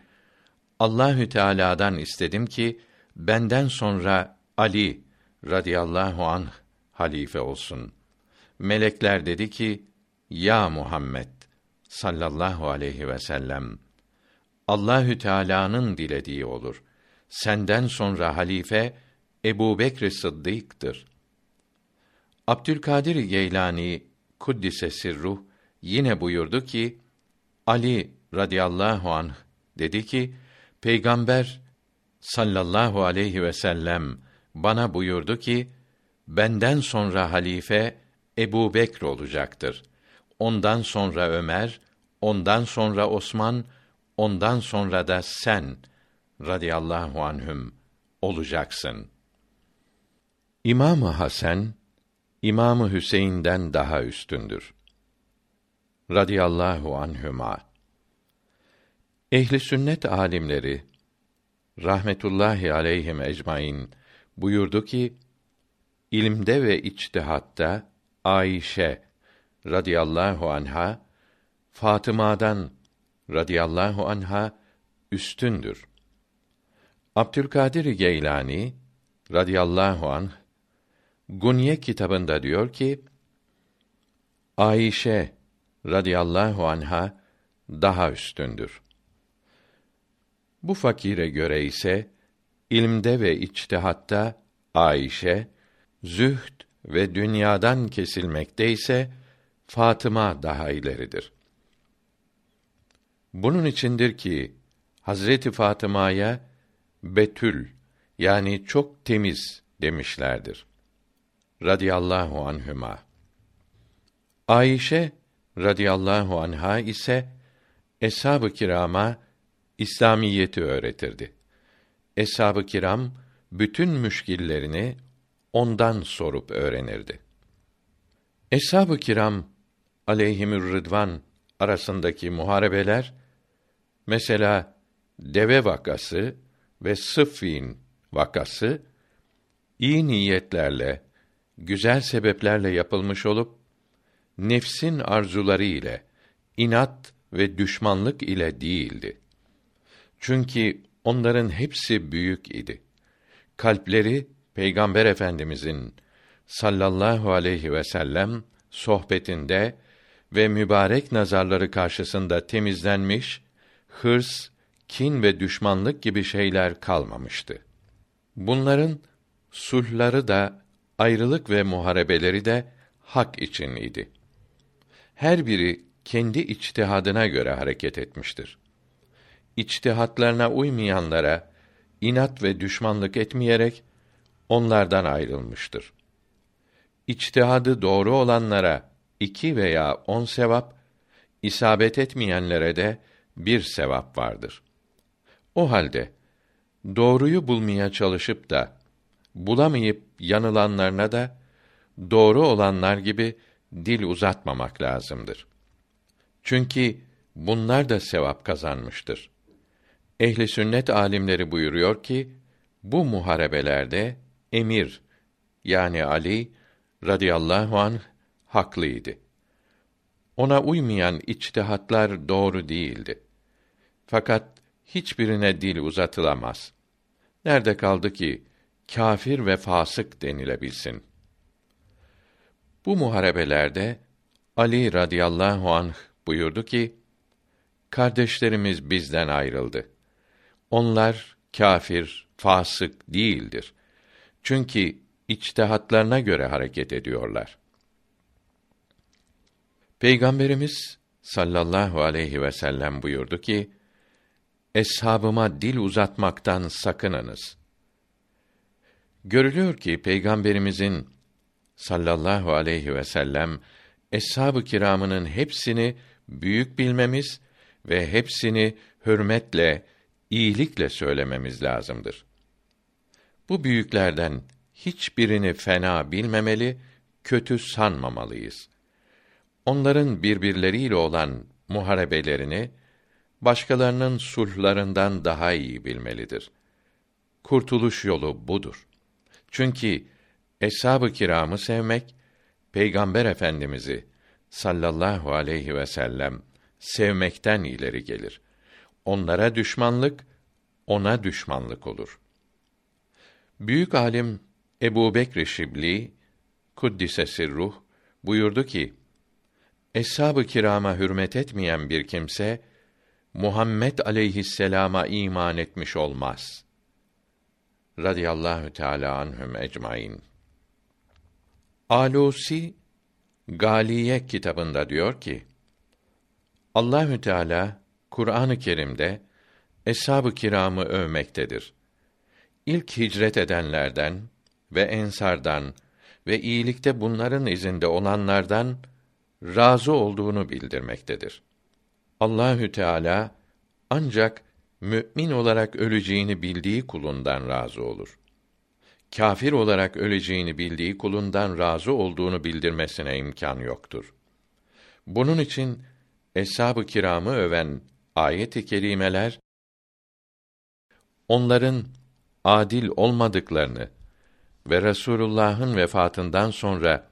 Allahü Teala'dan istedim ki benden sonra Ali radıyallahu anh halife olsun. Melekler dedi ki: Ya Muhammed sallallahu aleyhi ve sellem Allahü Teala'nın dilediği olur. Senden sonra halife Ebu Bekr Sıddık'tır. Abdülkadir Geylani kuddise sirruh yine buyurdu ki Ali radıyallahu anh dedi ki Peygamber sallallahu aleyhi ve sellem bana buyurdu ki benden sonra halife Ebu Bekr olacaktır. Ondan sonra Ömer, ondan sonra Osman, ondan sonra da sen radıyallahu anhüm olacaksın. İmam Hasan İmamı Hüseyin'den daha üstündür. Radiyallahu anhüma. Ehli sünnet alimleri rahmetullahi aleyhim ecmaîn buyurdu ki ilimde ve içtihatta Ayşe radıyallahu anha Fatıma'dan radıyallahu anha üstündür. Abdülkadir Geylani radıyallahu anh Gunye kitabında diyor ki Ayşe radıyallahu anha daha üstündür. Bu fakire göre ise ilmde ve içtihatta Ayşe, zühd ve dünyadan kesilmekte ise Fatıma daha ileridir. Bunun içindir ki Hazreti Fatıma'ya Betül yani çok temiz demişlerdir. Radiyallahu anhüma. Ayşe radıyallahu anha ise eshab-ı kirama İslamiyeti öğretirdi. Eshab-ı kiram bütün müşkillerini ondan sorup öğrenirdi. Eshab-ı kiram aleyhimür rıdvan arasındaki muharebeler mesela deve vakası ve Sıffin vakası iyi niyetlerle, güzel sebeplerle yapılmış olup nefsin arzuları ile, inat ve düşmanlık ile değildi. Çünkü onların hepsi büyük idi. Kalpleri Peygamber Efendimizin sallallahu aleyhi ve sellem sohbetinde ve mübarek nazarları karşısında temizlenmiş, hırs, kin ve düşmanlık gibi şeyler kalmamıştı. Bunların sulhları da ayrılık ve muharebeleri de hak için idi. Her biri kendi içtihadına göre hareket etmiştir. İçtihatlarına uymayanlara inat ve düşmanlık etmeyerek onlardan ayrılmıştır. İçtihadı doğru olanlara iki veya on sevap, isabet etmeyenlere de bir sevap vardır. O halde doğruyu bulmaya çalışıp da bulamayıp yanılanlarına da doğru olanlar gibi dil uzatmamak lazımdır. Çünkü bunlar da sevap kazanmıştır. Ehli sünnet alimleri buyuruyor ki bu muharebelerde emir yani Ali radıyallahu anh haklıydı. Ona uymayan içtihatlar doğru değildi. Fakat hiçbirine dil uzatılamaz. Nerede kaldı ki kâfir ve fasık denilebilsin. Bu muharebelerde Ali radıyallahu anh buyurdu ki: Kardeşlerimiz bizden ayrıldı. Onlar kâfir, fasık değildir. Çünkü içtihatlarına göre hareket ediyorlar. Peygamberimiz sallallahu aleyhi ve sellem buyurdu ki: Eshabıma dil uzatmaktan sakınınız. Görülüyor ki peygamberimizin sallallahu aleyhi ve sellem eshab-ı kiramının hepsini büyük bilmemiz ve hepsini hürmetle, iyilikle söylememiz lazımdır. Bu büyüklerden hiçbirini fena bilmemeli, kötü sanmamalıyız. Onların birbirleriyle olan muharebelerini başkalarının sulhlarından daha iyi bilmelidir. Kurtuluş yolu budur. Çünkü eshab-ı kiramı sevmek Peygamber Efendimizi sallallahu aleyhi ve sellem sevmekten ileri gelir. Onlara düşmanlık ona düşmanlık olur. Büyük alim Ebu Bekr Şibli kuddise sirruh buyurdu ki Eshab-ı kirama hürmet etmeyen bir kimse Muhammed aleyhisselama iman etmiş olmaz. Radiyallahu teala anhum ecmaîn. Alusi Galiye kitabında diyor ki: Allahü Teala Kur'an-ı Kerim'de eshab-ı kiramı övmektedir. İlk hicret edenlerden ve ensardan ve iyilikte bunların izinde olanlardan razı olduğunu bildirmektedir. Allahü Teala ancak mümin olarak öleceğini bildiği kulundan razı olur. Kafir olarak öleceğini bildiği kulundan razı olduğunu bildirmesine imkan yoktur. Bunun için eshab-ı kiramı öven ayet-i kerimeler onların adil olmadıklarını ve Resulullah'ın vefatından sonra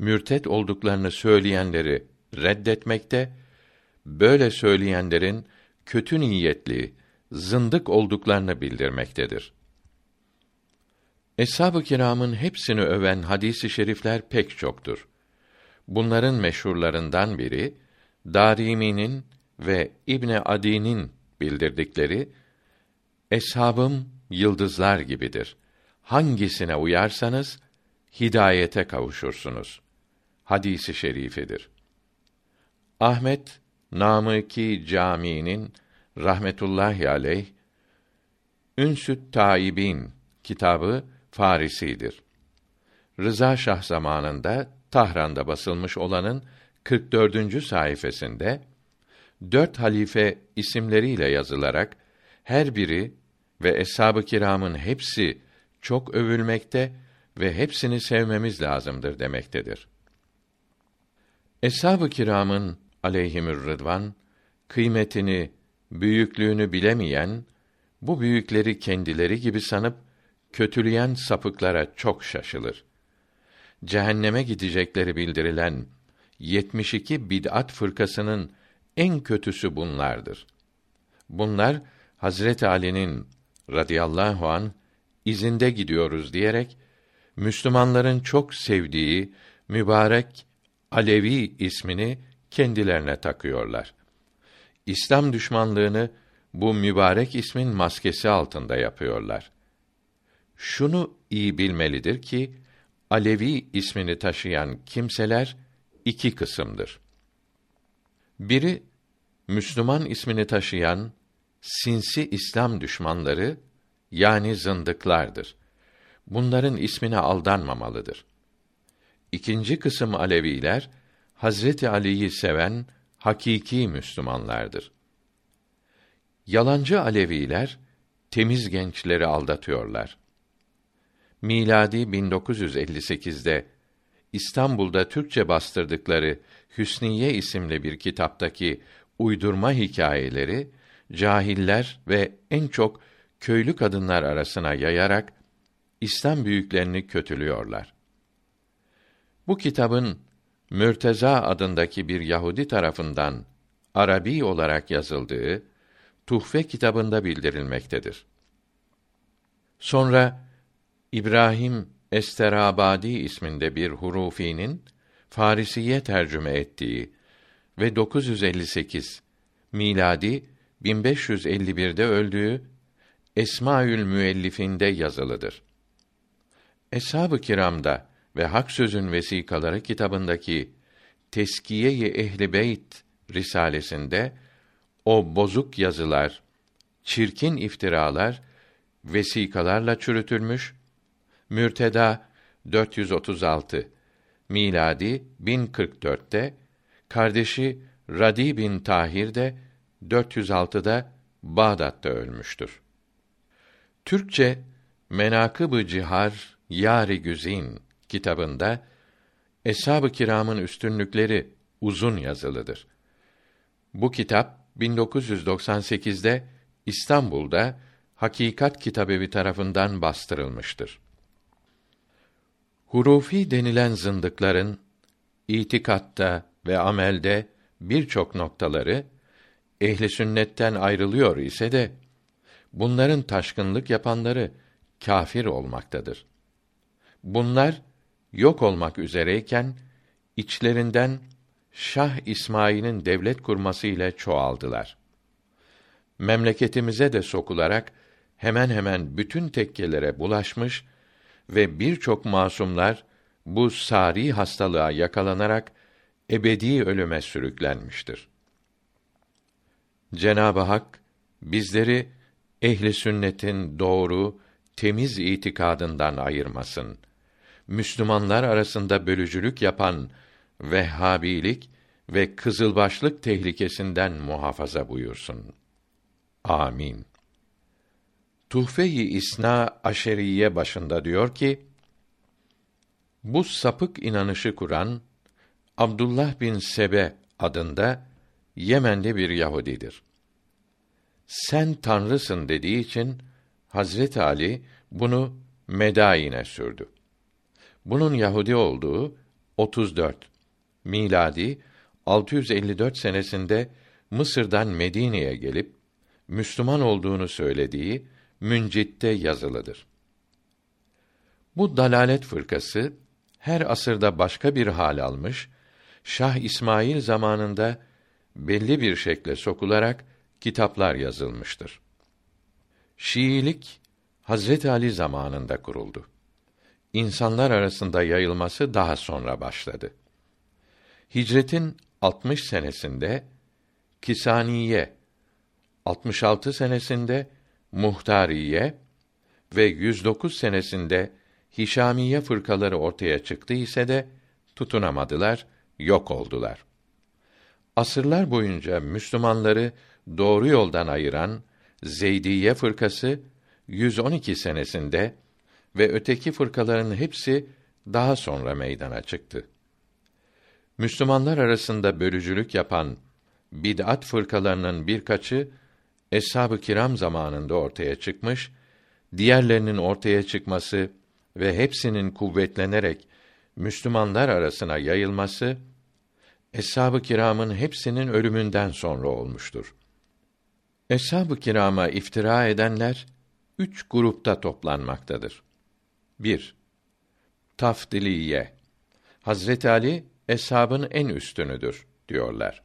mürtet olduklarını söyleyenleri reddetmekte, böyle söyleyenlerin kötü niyetli, zındık olduklarını bildirmektedir. Eshab-ı kiramın hepsini öven hadisi şerifler pek çoktur. Bunların meşhurlarından biri Darimi'nin ve İbne Adi'nin bildirdikleri Eshabım yıldızlar gibidir. Hangisine uyarsanız hidayete kavuşursunuz. Hadisi şerifidir. Ahmet Namıki Camii'nin rahmetullahi aleyh Ünsüt Taibin kitabı Farisidir. Rıza Şah zamanında Tahran'da basılmış olanın 44. sayfasında dört halife isimleriyle yazılarak her biri ve eshab-ı kiramın hepsi çok övülmekte ve hepsini sevmemiz lazımdır demektedir. Eshab-ı kiramın aleyhimür rıdvan kıymetini, büyüklüğünü bilemeyen bu büyükleri kendileri gibi sanıp kötüleyen sapıklara çok şaşılır. Cehenneme gidecekleri bildirilen 72 bid'at fırkasının en kötüsü bunlardır. Bunlar Hazret Ali'nin radıyallahu an izinde gidiyoruz diyerek Müslümanların çok sevdiği mübarek Alevi ismini kendilerine takıyorlar. İslam düşmanlığını bu mübarek ismin maskesi altında yapıyorlar. Şunu iyi bilmelidir ki Alevi ismini taşıyan kimseler iki kısımdır. Biri Müslüman ismini taşıyan sinsi İslam düşmanları yani zındıklardır. Bunların ismine aldanmamalıdır. İkinci kısım Aleviler Hazreti Ali'yi seven hakiki Müslümanlardır. Yalancı Aleviler temiz gençleri aldatıyorlar. Miladi 1958'de İstanbul'da Türkçe bastırdıkları Hüsniye isimli bir kitaptaki uydurma hikayeleri cahiller ve en çok köylü kadınlar arasına yayarak İslam büyüklerini kötülüyorlar. Bu kitabın Mürteza adındaki bir Yahudi tarafından Arabi olarak yazıldığı Tuhfe kitabında bildirilmektedir. Sonra İbrahim Esterabadi isminde bir hurufinin Farisiye tercüme ettiği ve 958 miladi 1551'de öldüğü Esmaül Müellifinde yazılıdır. Eshab-ı Kiram'da ve Hak Sözün Vesikaları kitabındaki Teskiye-i Ehli Beyt risalesinde o bozuk yazılar, çirkin iftiralar vesikalarla çürütülmüş. Mürteda 436 miladi 1044'te kardeşi Radi bin Tahir de 406'da Bağdat'ta ölmüştür. Türkçe Menakıb-ı Cihar Yari Güzin kitabında Eshab-ı Kiram'ın üstünlükleri uzun yazılıdır. Bu kitap 1998'de İstanbul'da Hakikat Kitabevi tarafından bastırılmıştır. Hurufi denilen zındıkların itikatta ve amelde birçok noktaları ehli sünnetten ayrılıyor ise de bunların taşkınlık yapanları kâfir olmaktadır. Bunlar yok olmak üzereyken içlerinden Şah İsmail'in devlet kurması ile çoğaldılar. Memleketimize de sokularak hemen hemen bütün tekkelere bulaşmış ve birçok masumlar bu sari hastalığa yakalanarak ebedi ölüme sürüklenmiştir. Cenab-ı Hak bizleri ehli sünnetin doğru, temiz itikadından ayırmasın. Müslümanlar arasında bölücülük yapan Vehhabilik ve kızılbaşlık tehlikesinden muhafaza buyursun. Amin. Tuhfe-i İsna Aşeriye başında diyor ki: Bu sapık inanışı kuran Abdullah bin Sebe adında Yemenli bir Yahudidir. Sen tanrısın dediği için Hazret Ali bunu Medain'e sürdü. Bunun Yahudi olduğu 34 miladi 654 senesinde Mısır'dan Medine'ye gelip Müslüman olduğunu söylediği Müncit'te yazılıdır. Bu dalalet fırkası her asırda başka bir hal almış, Şah İsmail zamanında belli bir şekle sokularak kitaplar yazılmıştır. Şiilik Hazret Ali zamanında kuruldu. İnsanlar arasında yayılması daha sonra başladı. Hicretin 60 senesinde Kisaniye, 66 senesinde Muhtariye ve 109 senesinde Hişamiye fırkaları ortaya çıktı ise de tutunamadılar, yok oldular. Asırlar boyunca Müslümanları doğru yoldan ayıran Zeydiye fırkası 112 senesinde ve öteki fırkaların hepsi daha sonra meydana çıktı. Müslümanlar arasında bölücülük yapan bid'at fırkalarının birkaçı eshab-ı kiram zamanında ortaya çıkmış, diğerlerinin ortaya çıkması ve hepsinin kuvvetlenerek Müslümanlar arasına yayılması eshab-ı kiramın hepsinin ölümünden sonra olmuştur. Eshab-ı kirama iftira edenler üç grupta toplanmaktadır. 1. Tafdiliye Hazret Ali eshabın en üstünüdür diyorlar.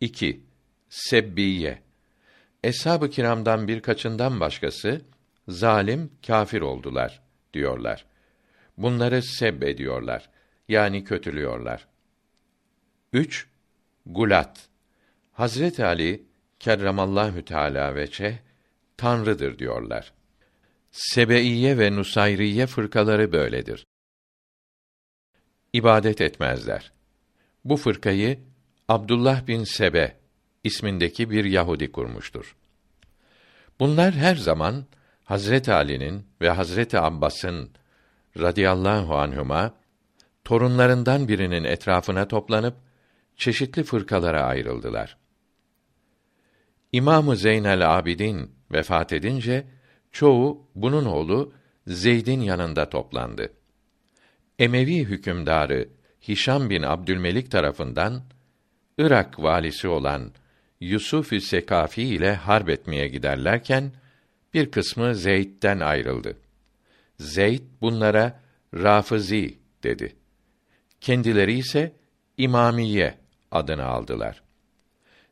2. Sebbiye Eshab-ı kiramdan birkaçından başkası zalim, kâfir oldular diyorlar. Bunları seb ediyorlar. Yani kötülüyorlar. 3. Gulat Hazret Ali kerramallahu teala veçe tanrıdır diyorlar. Sebeiye ve Nusayriye fırkaları böyledir. İbadet etmezler. Bu fırkayı Abdullah bin Sebe ismindeki bir Yahudi kurmuştur. Bunlar her zaman Hazret Ali'nin ve Hazreti Abbas'ın radıyallahu anhuma torunlarından birinin etrafına toplanıp çeşitli fırkalara ayrıldılar. İmamı Zeynel Abidin vefat edince çoğu bunun oğlu Zeyd'in yanında toplandı. Emevi hükümdarı Hişam bin Abdülmelik tarafından Irak valisi olan Yusuf-ü Sekafi ile harp etmeye giderlerken bir kısmı Zeyd'den ayrıldı. Zeyd bunlara Rafizi dedi. Kendileri ise İmamiye adını aldılar.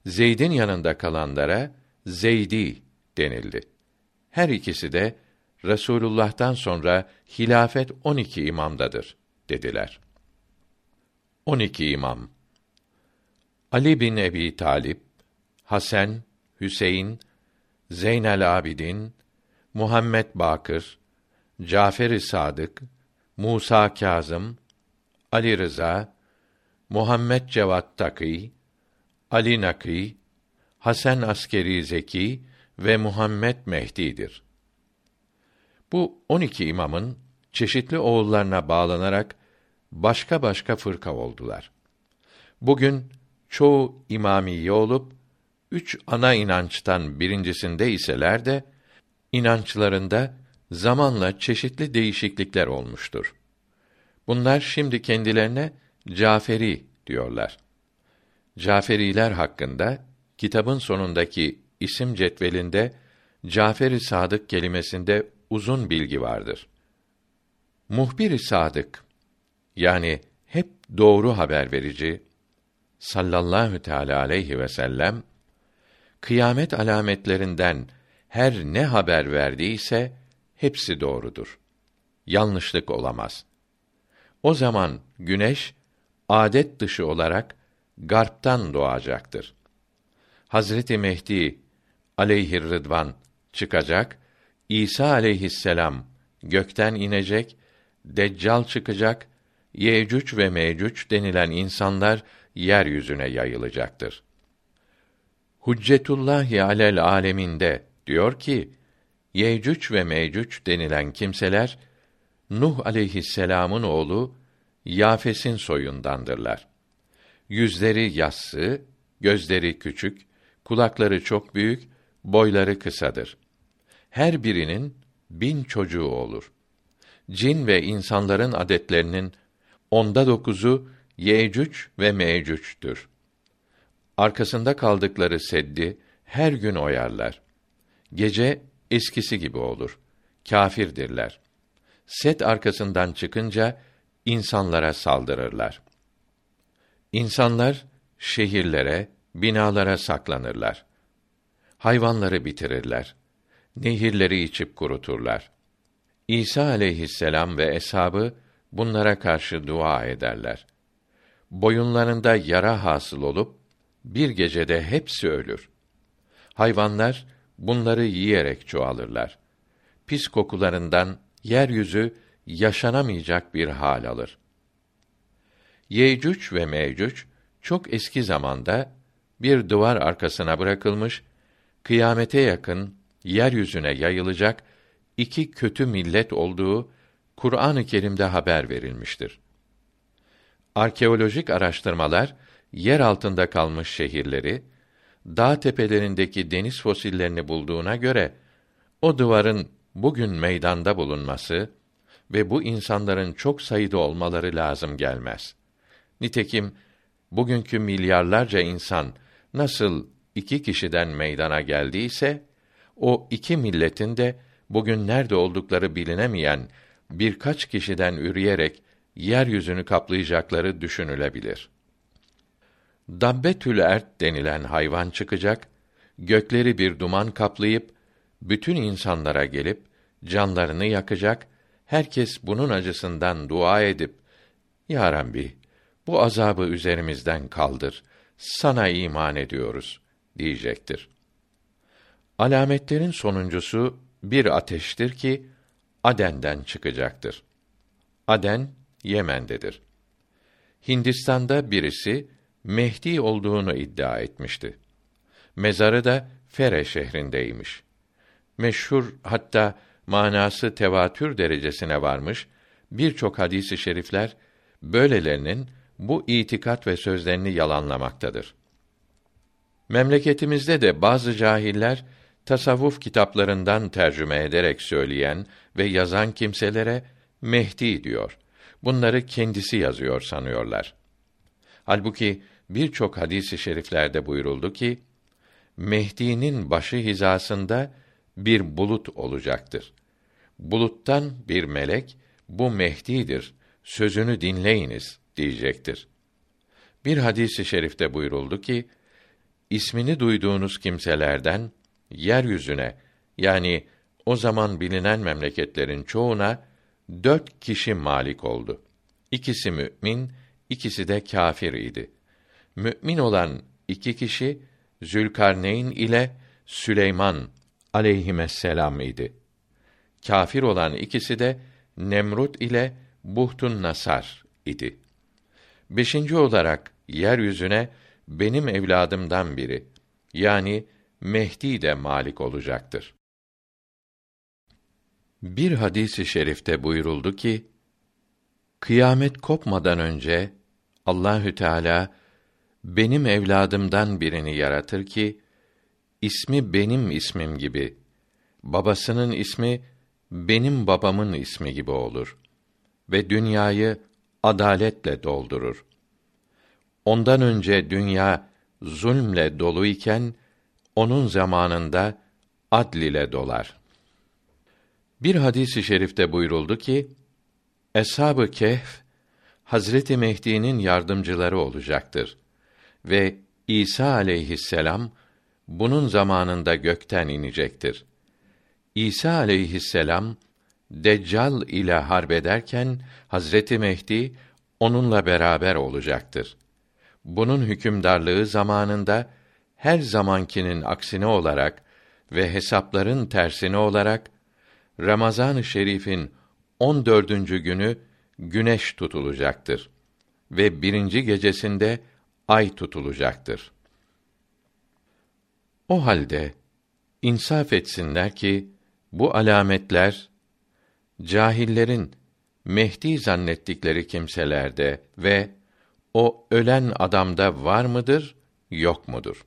Zeyd'in yanında kalanlara Zeydi denildi. Her ikisi de Resulullah'tan sonra hilafet 12 imamdadır dediler. 12 imam Ali bin Ebi Talip, Hasan, Hüseyin, Zeynel Abidin, Muhammed Bakır, Cafer-i Sadık, Musa Kazım, Ali Rıza, Muhammed Cevat Taki, Ali Naki, Hasan Askeri Zeki ve Muhammed Mehdi'dir. Bu 12 imamın çeşitli oğullarına bağlanarak başka başka fırka oldular. Bugün çoğu imamiye olup üç ana inançtan birincisinde iseler de inançlarında zamanla çeşitli değişiklikler olmuştur. Bunlar şimdi kendilerine Caferi diyorlar. Caferiler hakkında kitabın sonundaki isim cetvelinde Caferi Sadık kelimesinde uzun bilgi vardır. Muhbir-i Sadık yani hep doğru haber verici sallallahu teala aleyhi ve sellem kıyamet alametlerinden her ne haber verdiyse hepsi doğrudur. Yanlışlık olamaz. O zaman güneş adet dışı olarak garptan doğacaktır. Hazreti Mehdi aleyhir rıdvan çıkacak, İsa aleyhisselam gökten inecek, Deccal çıkacak, Yecüc ve Mecüc denilen insanlar yeryüzüne yayılacaktır. Huccetullahi alel aleminde diyor ki, Yecüc ve Mecüc denilen kimseler Nuh aleyhisselam'ın oğlu Yafes'in soyundandırlar. Yüzleri yassı, gözleri küçük, kulakları çok büyük, boyları kısadır. Her birinin bin çocuğu olur. Cin ve insanların adetlerinin onda dokuzu Yecüc ve Mecüc'tür. Arkasında kaldıkları seddi her gün oyarlar. Gece eskisi gibi olur. Kâfirdirler. Set arkasından çıkınca insanlara saldırırlar. İnsanlar şehirlere, binalara saklanırlar. Hayvanları bitirirler. Nehirleri içip kuruturlar. İsa aleyhisselam ve eshabı bunlara karşı dua ederler. Boyunlarında yara hasıl olup bir gecede hepsi ölür. Hayvanlar bunları yiyerek çoğalırlar. Pis kokularından yeryüzü yaşanamayacak bir hal alır. Yecüc ve Mecüc çok eski zamanda bir duvar arkasına bırakılmış, kıyamete yakın yeryüzüne yayılacak iki kötü millet olduğu Kur'an-ı Kerim'de haber verilmiştir. Arkeolojik araştırmalar yer altında kalmış şehirleri, dağ tepelerindeki deniz fosillerini bulduğuna göre o duvarın bugün meydanda bulunması ve bu insanların çok sayıda olmaları lazım gelmez. Nitekim bugünkü milyarlarca insan nasıl iki kişiden meydana geldiyse, o iki milletin de bugün nerede oldukları bilinemeyen birkaç kişiden üreyerek yeryüzünü kaplayacakları düşünülebilir. Dabbetül ert denilen hayvan çıkacak, gökleri bir duman kaplayıp bütün insanlara gelip canlarını yakacak herkes bunun acısından dua edip Ya Rabbi bu azabı üzerimizden kaldır. Sana iman ediyoruz diyecektir. Alametlerin sonuncusu bir ateştir ki Aden'den çıkacaktır. Aden Yemen'dedir. Hindistan'da birisi Mehdi olduğunu iddia etmişti. Mezarı da Fere şehrindeymiş. Meşhur hatta manası tevatür derecesine varmış birçok hadisi şerifler böylelerinin bu itikat ve sözlerini yalanlamaktadır. Memleketimizde de bazı cahiller tasavvuf kitaplarından tercüme ederek söyleyen ve yazan kimselere Mehdi diyor. Bunları kendisi yazıyor sanıyorlar. Halbuki birçok hadisi şeriflerde buyuruldu ki Mehdi'nin başı hizasında bir bulut olacaktır. Buluttan bir melek bu Mehdi'dir. Sözünü dinleyiniz diyecektir. Bir hadisi şerifte buyuruldu ki, ismini duyduğunuz kimselerden yeryüzüne yani o zaman bilinen memleketlerin çoğuna dört kişi malik oldu. İkisi mümin, ikisi de kâfir idi. Mümin olan iki kişi Zülkarneyn ile Süleyman aleyhisselam idi. Kafir olan ikisi de Nemrut ile Buhtun Nasar idi. Beşinci olarak yeryüzüne benim evladımdan biri yani Mehdi de malik olacaktır. Bir hadisi şerifte buyuruldu ki kıyamet kopmadan önce Allahü Teala benim evladımdan birini yaratır ki ismi benim ismim gibi babasının ismi benim babamın ismi gibi olur ve dünyayı adaletle doldurur. Ondan önce dünya zulmle dolu iken onun zamanında adl ile dolar. Bir hadisi i şerifte buyuruldu ki Eshab-ı Kehf Hazreti Mehdi'nin yardımcıları olacaktır ve İsa aleyhisselam bunun zamanında gökten inecektir. İsa aleyhisselam Deccal ile harbederken Hazreti Mehdi onunla beraber olacaktır. Bunun hükümdarlığı zamanında her zamankinin aksine olarak ve hesapların tersine olarak Ramazan-ı Şerif'in 14. günü güneş tutulacaktır ve birinci gecesinde ay tutulacaktır. O halde insaf etsinler ki bu alametler cahillerin Mehdi zannettikleri kimselerde ve o ölen adamda var mıdır, yok mudur?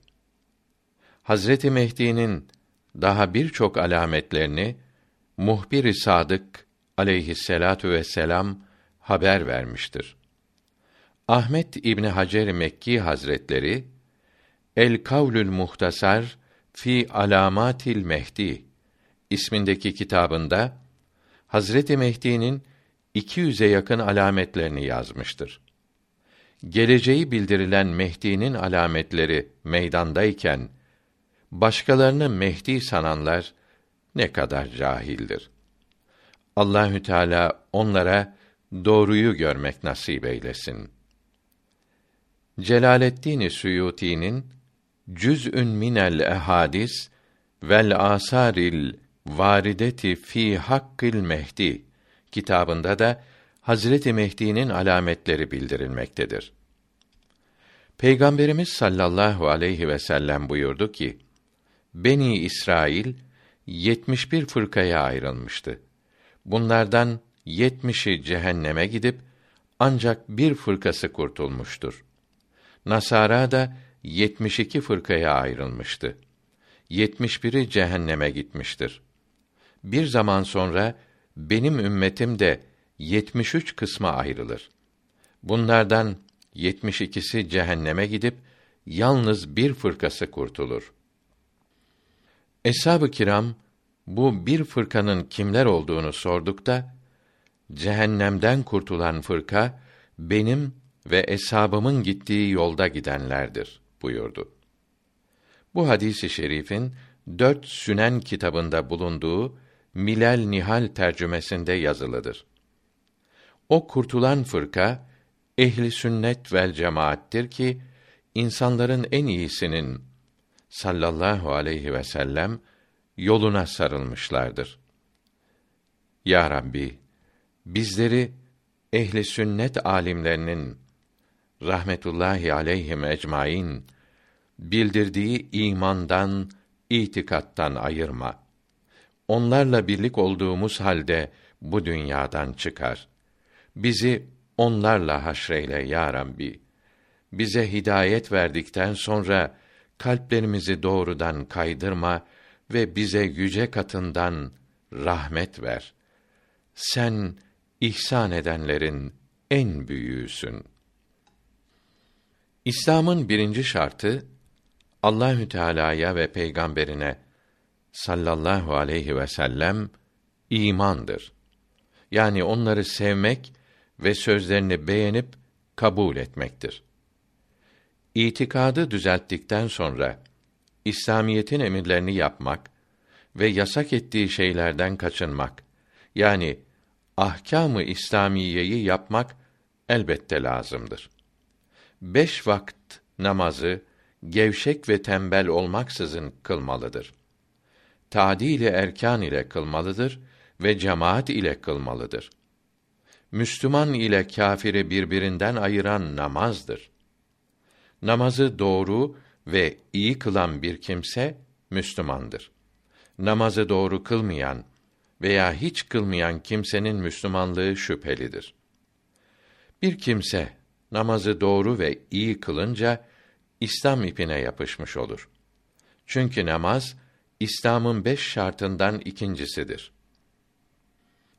Hazreti Mehdi'nin daha birçok alametlerini muhbir-i sadık aleyhisselatu vesselam haber vermiştir. Ahmet İbni Hacer Mekki Hazretleri El Kavlül Muhtasar fi Alamatil Mehdi ismindeki kitabında Hazreti Mehdi'nin 200'e yakın alametlerini yazmıştır. Geleceği bildirilen Mehdi'nin alametleri meydandayken başkalarını Mehdi sananlar ne kadar cahildir. Allahü Teala onlara doğruyu görmek nasip eylesin. Celaleddin Suyuti'nin Cüz'ün minel ehadis vel asaril varideti fi hakkil mehdi kitabında da Hazreti Mehdi'nin alametleri bildirilmektedir. Peygamberimiz sallallahu aleyhi ve sellem buyurdu ki: Beni İsrail 71 fırkaya ayrılmıştı. Bunlardan yetmişi cehenneme gidip ancak bir fırkası kurtulmuştur. Nasara da 72 fırkaya ayrılmıştı. 71'i cehenneme gitmiştir. Bir zaman sonra benim ümmetim de 73 kısma ayrılır. Bunlardan 72'si cehenneme gidip yalnız bir fırkası kurtulur. Eshab-ı kiram bu bir fırkanın kimler olduğunu sordukta cehennemden kurtulan fırka benim ve eshabımın gittiği yolda gidenlerdir buyurdu. Bu hadisi şerifin dört Sünen kitabında bulunduğu Milal Nihal tercümesinde yazılıdır. O kurtulan fırka ehli sünnet vel cemaattir ki insanların en iyisinin sallallahu aleyhi ve sellem yoluna sarılmışlardır. Ya Rabbi, bizleri ehli sünnet alimlerinin rahmetullahi aleyhim ecmaîn bildirdiği imandan, itikattan ayırma. Onlarla birlik olduğumuz halde bu dünyadan çıkar. Bizi onlarla haşreyle ya Rabbi. Bize hidayet verdikten sonra kalplerimizi doğrudan kaydırma ve bize yüce katından rahmet ver. Sen ihsan edenlerin en büyüğüsün. İslam'ın birinci şartı Allahü Teala'ya ve peygamberine sallallahu aleyhi ve sellem imandır. Yani onları sevmek ve sözlerini beğenip kabul etmektir. İtikadı düzelttikten sonra İslamiyetin emirlerini yapmak ve yasak ettiği şeylerden kaçınmak yani ahkamı İslamiyeyi yapmak elbette lazımdır. Beş vakit namazı gevşek ve tembel olmaksızın kılmalıdır. Tadil erkan ile kılmalıdır ve cemaat ile kılmalıdır. Müslüman ile kâfiri birbirinden ayıran namazdır. Namazı doğru ve iyi kılan bir kimse Müslümandır. Namazı doğru kılmayan veya hiç kılmayan kimsenin Müslümanlığı şüphelidir. Bir kimse namazı doğru ve iyi kılınca İslam ipine yapışmış olur. Çünkü namaz İslam'ın beş şartından ikincisidir.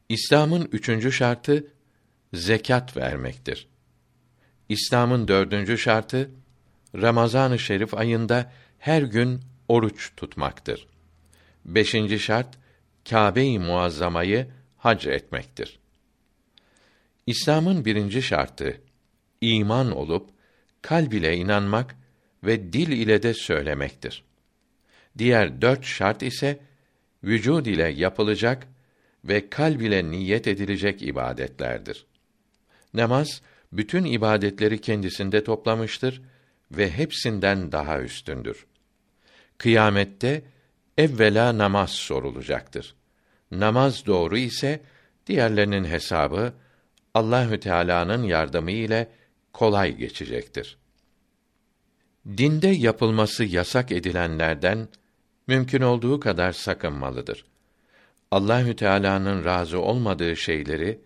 İslam'ın üçüncü şartı zekat vermektir. İslam'ın dördüncü şartı Ramazan-ı Şerif ayında her gün oruç tutmaktır. Beşinci şart Kâbe-i Muazzama'yı hac etmektir. İslam'ın birinci şartı iman olup kalb ile inanmak ve dil ile de söylemektir. Diğer dört şart ise vücud ile yapılacak ve kalb ile niyet edilecek ibadetlerdir. Namaz bütün ibadetleri kendisinde toplamıştır ve hepsinden daha üstündür. Kıyamette evvela namaz sorulacaktır. Namaz doğru ise diğerlerinin hesabı Allahü Teala'nın yardımı ile kolay geçecektir. Dinde yapılması yasak edilenlerden mümkün olduğu kadar sakınmalıdır. Allahü Teala'nın razı olmadığı şeyleri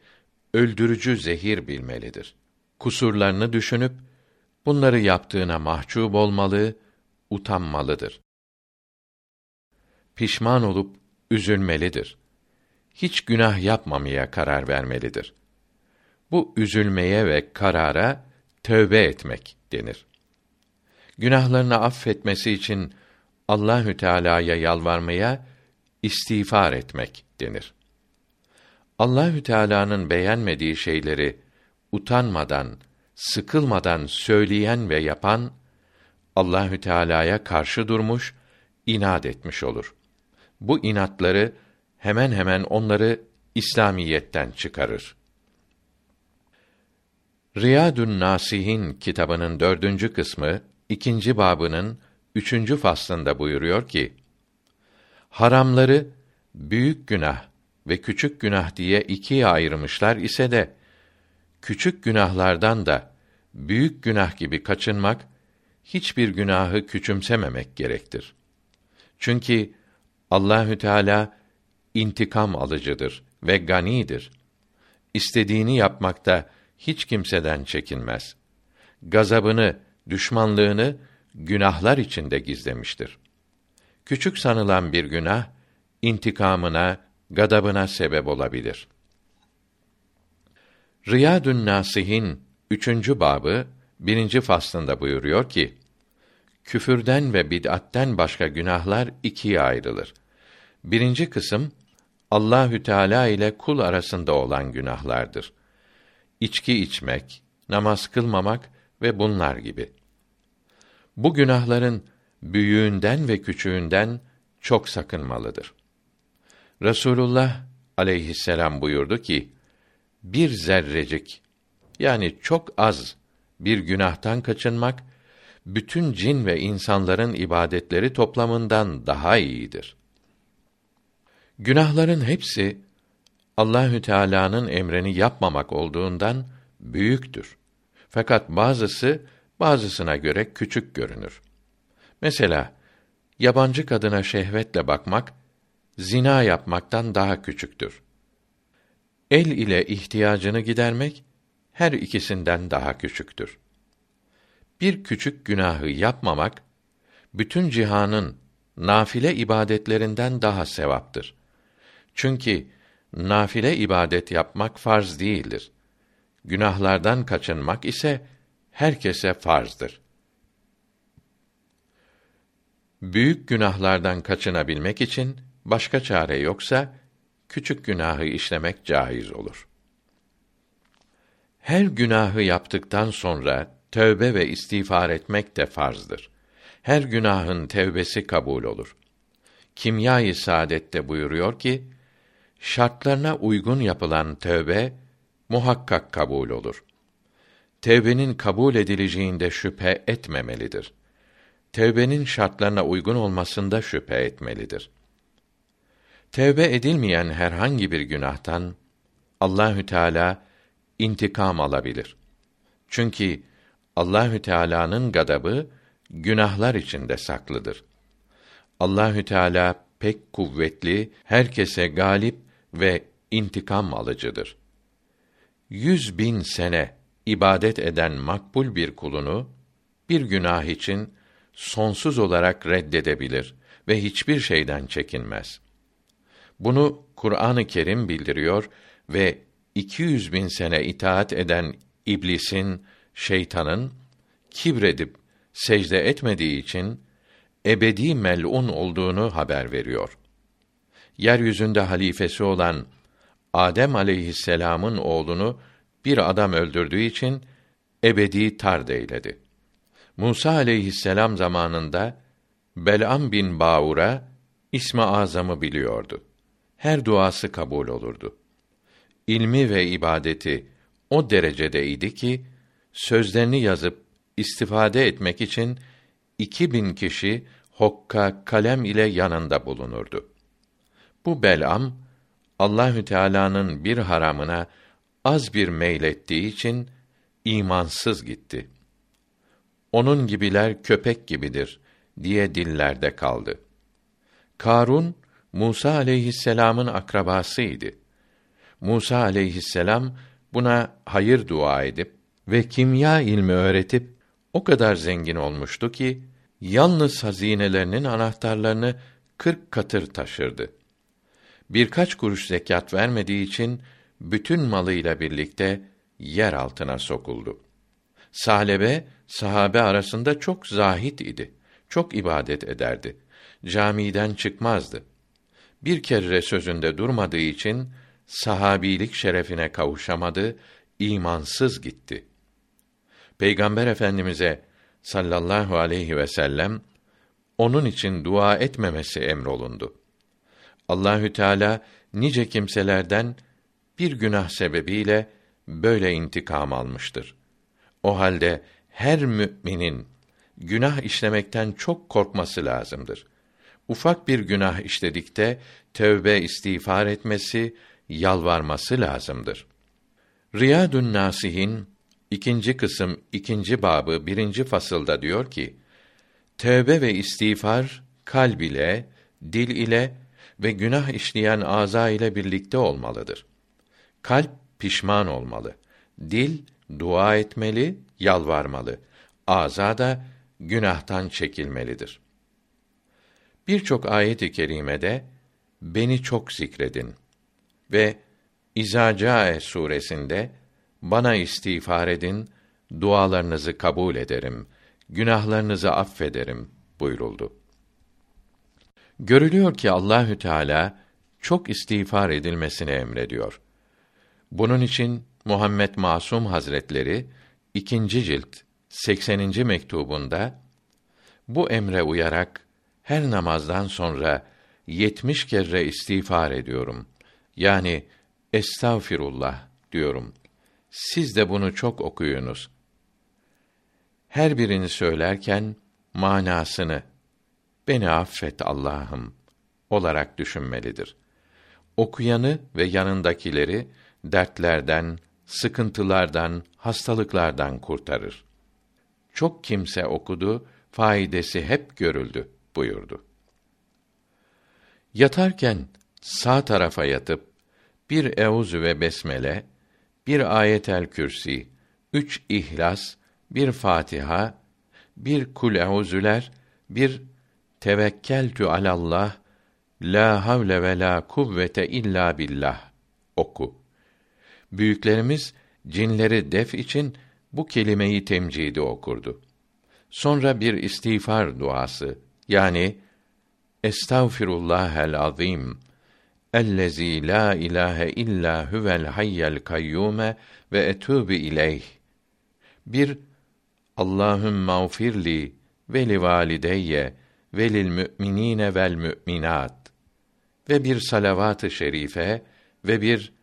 öldürücü zehir bilmelidir. Kusurlarını düşünüp bunları yaptığına mahcup olmalı, utanmalıdır. Pişman olup üzülmelidir. Hiç günah yapmamaya karar vermelidir. Bu üzülmeye ve karara tövbe etmek denir. Günahlarını affetmesi için Allahü Teala'ya yalvarmaya istiğfar etmek denir. Allahü Teala'nın beğenmediği şeyleri utanmadan, sıkılmadan söyleyen ve yapan Allahü Teala'ya karşı durmuş, inat etmiş olur. Bu inatları hemen hemen onları İslamiyetten çıkarır. Riyadun Nasihin kitabının dördüncü kısmı, ikinci babının üçüncü faslında buyuruyor ki, haramları büyük günah ve küçük günah diye ikiye ayırmışlar ise de, küçük günahlardan da büyük günah gibi kaçınmak, hiçbir günahı küçümsememek gerektir. Çünkü Allahü Teala intikam alıcıdır ve ganidir. İstediğini yapmakta hiç kimseden çekinmez. Gazabını, düşmanlığını günahlar içinde gizlemiştir. Küçük sanılan bir günah intikamına, gadabına sebep olabilir. Riyadun Nasihin üçüncü babı birinci faslında buyuruyor ki: Küfürden ve bid'atten başka günahlar ikiye ayrılır. Birinci kısım Allahü Teala ile kul arasında olan günahlardır içki içmek, namaz kılmamak ve bunlar gibi. Bu günahların büyüğünden ve küçüğünden çok sakınmalıdır. Resulullah aleyhisselam buyurdu ki, bir zerrecik, yani çok az bir günahtan kaçınmak, bütün cin ve insanların ibadetleri toplamından daha iyidir. Günahların hepsi Allahü Teala'nın emrini yapmamak olduğundan büyüktür. Fakat bazısı bazısına göre küçük görünür. Mesela yabancı kadına şehvetle bakmak zina yapmaktan daha küçüktür. El ile ihtiyacını gidermek her ikisinden daha küçüktür. Bir küçük günahı yapmamak bütün cihanın nafile ibadetlerinden daha sevaptır. Çünkü nafile ibadet yapmak farz değildir. Günahlardan kaçınmak ise herkese farzdır. Büyük günahlardan kaçınabilmek için başka çare yoksa küçük günahı işlemek caiz olur. Her günahı yaptıktan sonra tövbe ve istiğfar etmek de farzdır. Her günahın tevbesi kabul olur. Kimya-i Saadet'te buyuruyor ki, şartlarına uygun yapılan tövbe muhakkak kabul olur. Tevbenin kabul edileceğinde şüphe etmemelidir. Tevbenin şartlarına uygun olmasında şüphe etmelidir. Tevbe edilmeyen herhangi bir günahtan Allahü Teala intikam alabilir. Çünkü Allahü Teala'nın gadabı günahlar içinde saklıdır. Allahü Teala pek kuvvetli, herkese galip ve intikam alıcıdır. Yüz bin sene ibadet eden makbul bir kulunu bir günah için sonsuz olarak reddedebilir ve hiçbir şeyden çekinmez. Bunu Kur'an-ı Kerim bildiriyor ve 200 bin sene itaat eden iblisin, şeytanın kibredip secde etmediği için ebedi mel'un olduğunu haber veriyor. Yeryüzünde halifesi olan Adem aleyhisselam'ın oğlunu bir adam öldürdüğü için ebedi tard eyledi. Musa aleyhisselam zamanında Bel'am bin Baur'a ismi azamı biliyordu. Her duası kabul olurdu. İlmi ve ibadeti o derecede idi ki sözlerini yazıp istifade etmek için iki bin kişi hokka kalem ile yanında bulunurdu. Bu Bel'am Allahü Teala'nın bir haramına az bir meylettiği için imansız gitti. Onun gibiler köpek gibidir diye dillerde kaldı. Karun Musa aleyhisselam'ın akrabasıydı. Musa aleyhisselam buna hayır dua edip ve kimya ilmi öğretip o kadar zengin olmuştu ki yalnız hazinelerinin anahtarlarını kırk katır taşırdı. Birkaç kuruş zekat vermediği için bütün malıyla birlikte yer altına sokuldu. Salebe sahabe arasında çok zahit idi. Çok ibadet ederdi. Camiden çıkmazdı. Bir kere sözünde durmadığı için sahabilik şerefine kavuşamadı, imansız gitti. Peygamber Efendimize sallallahu aleyhi ve sellem onun için dua etmemesi emrolundu. Allahü Teala nice kimselerden bir günah sebebiyle böyle intikam almıştır. O halde her müminin günah işlemekten çok korkması lazımdır. Ufak bir günah işledikte tövbe istiğfar etmesi, yalvarması lazımdır. Riyadun Nasihin ikinci kısım ikinci babı birinci fasılda diyor ki: Tövbe ve istiğfar kalb ile, dil ile ve günah işleyen ağza ile birlikte olmalıdır. Kalp pişman olmalı. Dil dua etmeli, yalvarmalı. Ağza da günahtan çekilmelidir. Birçok ayet-i kerimede beni çok zikredin ve İzacae suresinde bana istiğfar edin, dualarınızı kabul ederim, günahlarınızı affederim buyuruldu. Görülüyor ki Allahü Teala çok istiğfar edilmesini emrediyor. Bunun için Muhammed Masum Hazretleri ikinci cilt 80. mektubunda bu emre uyarak her namazdan sonra yetmiş kere istiğfar ediyorum. Yani estağfirullah diyorum. Siz de bunu çok okuyunuz. Her birini söylerken manasını beni affet Allah'ım olarak düşünmelidir. Okuyanı ve yanındakileri dertlerden, sıkıntılardan, hastalıklardan kurtarır. Çok kimse okudu, faydası hep görüldü buyurdu. Yatarken sağ tarafa yatıp bir euzu ve besmele, bir ayetel kürsi, üç ihlas, bir Fatiha, bir kul euzüler, bir tevekkeltü alallah, la havle ve la kuvvete illa billah oku. Büyüklerimiz cinleri def için bu kelimeyi temcidi okurdu. Sonra bir istiğfar duası yani Estağfirullahel azim ellezî la ilahe illa huvel hayyel kayyume ve etûbü ileyh. Bir Allahümme mağfirli ve li valideyye ve lil müminine vel müminat ve bir salavat-ı şerife ve bir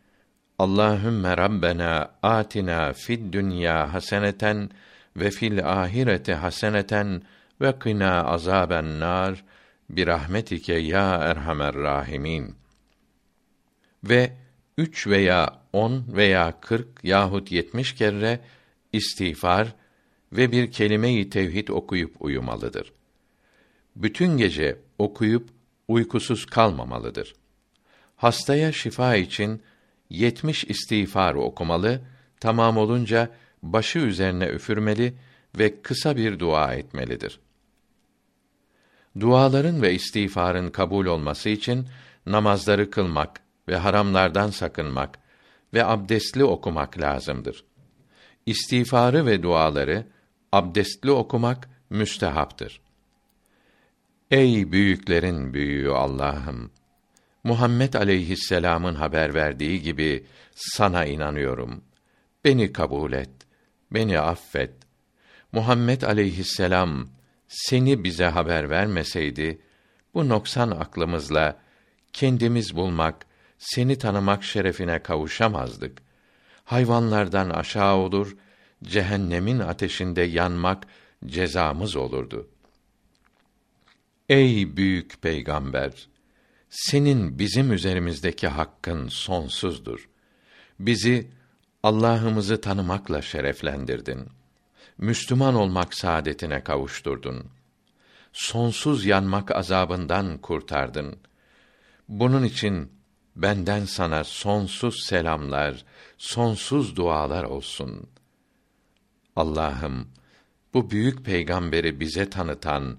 Allahümme Rabbena atina fid dünya haseneten ve fil ahireti haseneten ve kına azaben nar bir rahmetike ya erhamer rahimin. Ve üç veya on veya kırk yahut yetmiş kere istiğfar ve bir kelime-i tevhid okuyup uyumalıdır. Bütün gece okuyup uykusuz kalmamalıdır. Hastaya şifa için yetmiş istiğfar okumalı, tamam olunca başı üzerine üfürmeli ve kısa bir dua etmelidir. Duaların ve istiğfarın kabul olması için namazları kılmak ve haramlardan sakınmak ve abdestli okumak lazımdır. İstiğfarı ve duaları abdestli okumak müstehaptır. Ey büyüklerin büyüğü Allah'ım! Muhammed aleyhisselam'ın haber verdiği gibi sana inanıyorum. Beni kabul et, beni affet. Muhammed aleyhisselam seni bize haber vermeseydi, bu noksan aklımızla kendimiz bulmak, seni tanımak şerefine kavuşamazdık. Hayvanlardan aşağı olur, cehennemin ateşinde yanmak cezamız olurdu. Ey büyük peygamber! Senin bizim üzerimizdeki hakkın sonsuzdur. Bizi Allah'ımızı tanımakla şereflendirdin. Müslüman olmak saadetine kavuşturdun. Sonsuz yanmak azabından kurtardın. Bunun için benden sana sonsuz selamlar, sonsuz dualar olsun. Allah'ım, bu büyük peygamberi bize tanıtan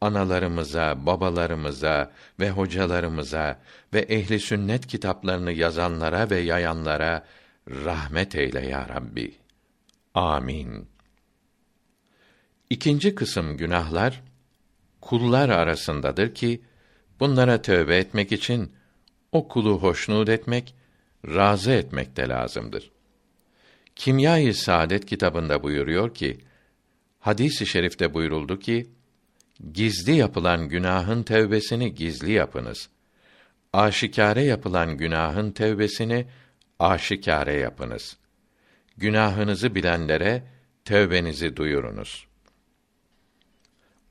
analarımıza, babalarımıza ve hocalarımıza ve ehli sünnet kitaplarını yazanlara ve yayanlara rahmet eyle ya Rabbi. Amin. İkinci kısım günahlar kullar arasındadır ki bunlara tövbe etmek için o kulu hoşnut etmek, razı etmek de lazımdır. Kimya-i Saadet kitabında buyuruyor ki, hadis-i şerifte buyuruldu ki, gizli yapılan günahın tevbesini gizli yapınız. Aşikare yapılan günahın tevbesini aşikare yapınız. Günahınızı bilenlere tövbenizi duyurunuz.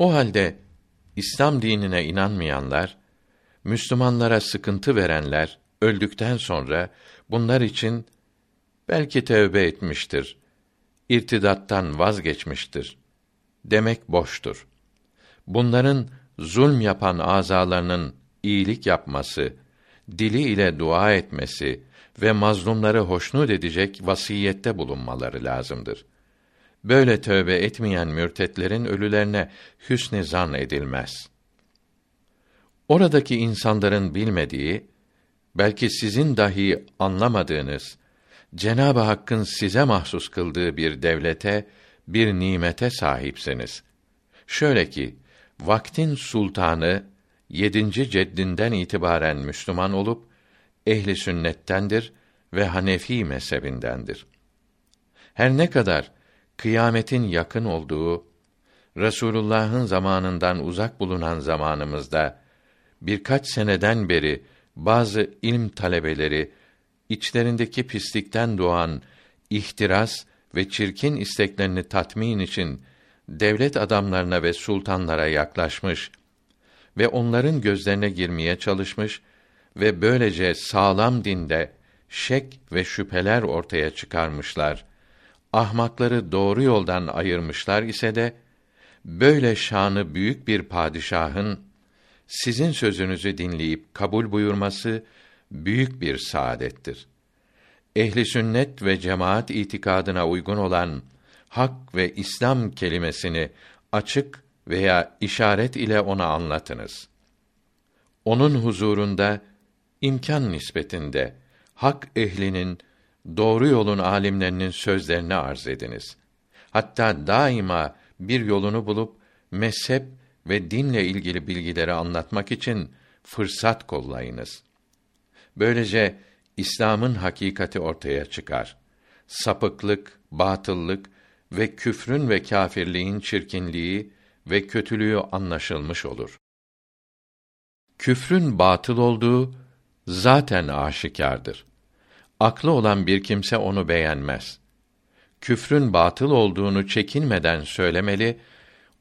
O halde İslam dinine inanmayanlar, Müslümanlara sıkıntı verenler öldükten sonra bunlar için belki tövbe etmiştir, irtidattan vazgeçmiştir demek boştur bunların zulm yapan azalarının iyilik yapması, dili ile dua etmesi ve mazlumları hoşnut edecek vasiyette bulunmaları lazımdır. Böyle tövbe etmeyen mürtetlerin ölülerine hüsn zan edilmez. Oradaki insanların bilmediği, belki sizin dahi anlamadığınız, Cenab-ı Hakk'ın size mahsus kıldığı bir devlete, bir nimete sahipsiniz. Şöyle ki, vaktin sultanı yedinci ceddinden itibaren Müslüman olup ehli sünnettendir ve Hanefi mezhebindendir. Her ne kadar kıyametin yakın olduğu Resulullah'ın zamanından uzak bulunan zamanımızda birkaç seneden beri bazı ilm talebeleri içlerindeki pislikten doğan ihtiras ve çirkin isteklerini tatmin için devlet adamlarına ve sultanlara yaklaşmış ve onların gözlerine girmeye çalışmış ve böylece sağlam dinde şek ve şüpheler ortaya çıkarmışlar. Ahmakları doğru yoldan ayırmışlar ise de böyle şanı büyük bir padişahın sizin sözünüzü dinleyip kabul buyurması büyük bir saadettir. Ehli sünnet ve cemaat itikadına uygun olan hak ve İslam kelimesini açık veya işaret ile ona anlatınız. Onun huzurunda imkan nispetinde hak ehlinin doğru yolun alimlerinin sözlerini arz ediniz. Hatta daima bir yolunu bulup mezhep ve dinle ilgili bilgileri anlatmak için fırsat kollayınız. Böylece İslam'ın hakikati ortaya çıkar. Sapıklık, batıllık ve küfrün ve kâfirliğin çirkinliği ve kötülüğü anlaşılmış olur. Küfrün batıl olduğu zaten aşikardır. Aklı olan bir kimse onu beğenmez. Küfrün batıl olduğunu çekinmeden söylemeli,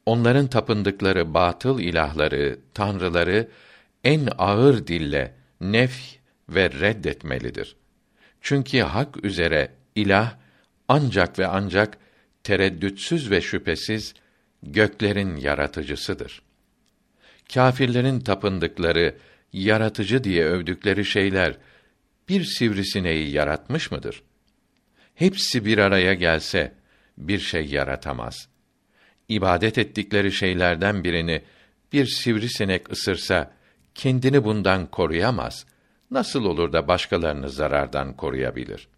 onların tapındıkları batıl ilahları, tanrıları en ağır dille nef ve reddetmelidir. Çünkü hak üzere ilah ancak ve ancak tereddütsüz ve şüphesiz göklerin yaratıcısıdır. Kâfirlerin tapındıkları, yaratıcı diye övdükleri şeyler bir sivrisineği yaratmış mıdır? Hepsi bir araya gelse bir şey yaratamaz. İbadet ettikleri şeylerden birini bir sivrisinek ısırsa kendini bundan koruyamaz. Nasıl olur da başkalarını zarardan koruyabilir?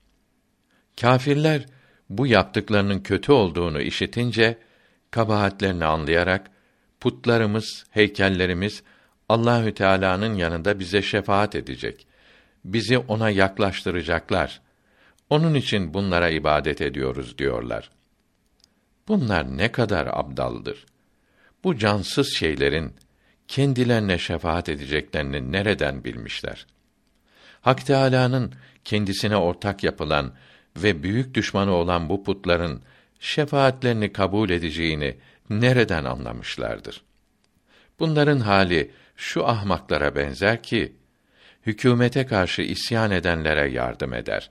Kâfirler bu yaptıklarının kötü olduğunu işitince kabahatlerini anlayarak putlarımız, heykellerimiz Allahü Teala'nın yanında bize şefaat edecek. Bizi ona yaklaştıracaklar. Onun için bunlara ibadet ediyoruz diyorlar. Bunlar ne kadar abdaldır. Bu cansız şeylerin kendilerine şefaat edeceklerini nereden bilmişler? Hak Teâlâ'nın kendisine ortak yapılan ve büyük düşmanı olan bu putların şefaatlerini kabul edeceğini nereden anlamışlardır? Bunların hali şu ahmaklara benzer ki hükümete karşı isyan edenlere yardım eder.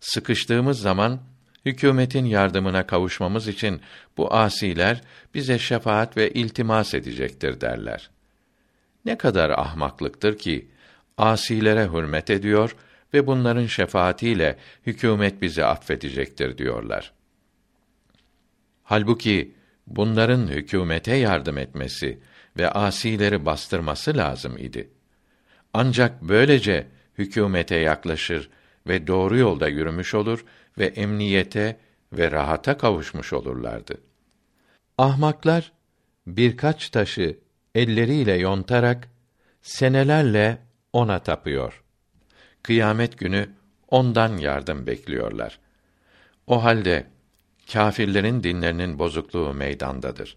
Sıkıştığımız zaman hükümetin yardımına kavuşmamız için bu asiler bize şefaat ve iltimas edecektir derler. Ne kadar ahmaklıktır ki asilere hürmet ediyor ve bunların şefaatiyle hükümet bizi affedecektir diyorlar. Halbuki bunların hükümete yardım etmesi ve asileri bastırması lazım idi. Ancak böylece hükümete yaklaşır ve doğru yolda yürümüş olur ve emniyete ve rahata kavuşmuş olurlardı. Ahmaklar birkaç taşı elleriyle yontarak senelerle ona tapıyor. Kıyamet günü ondan yardım bekliyorlar. O halde kâfirlerin dinlerinin bozukluğu meydandadır.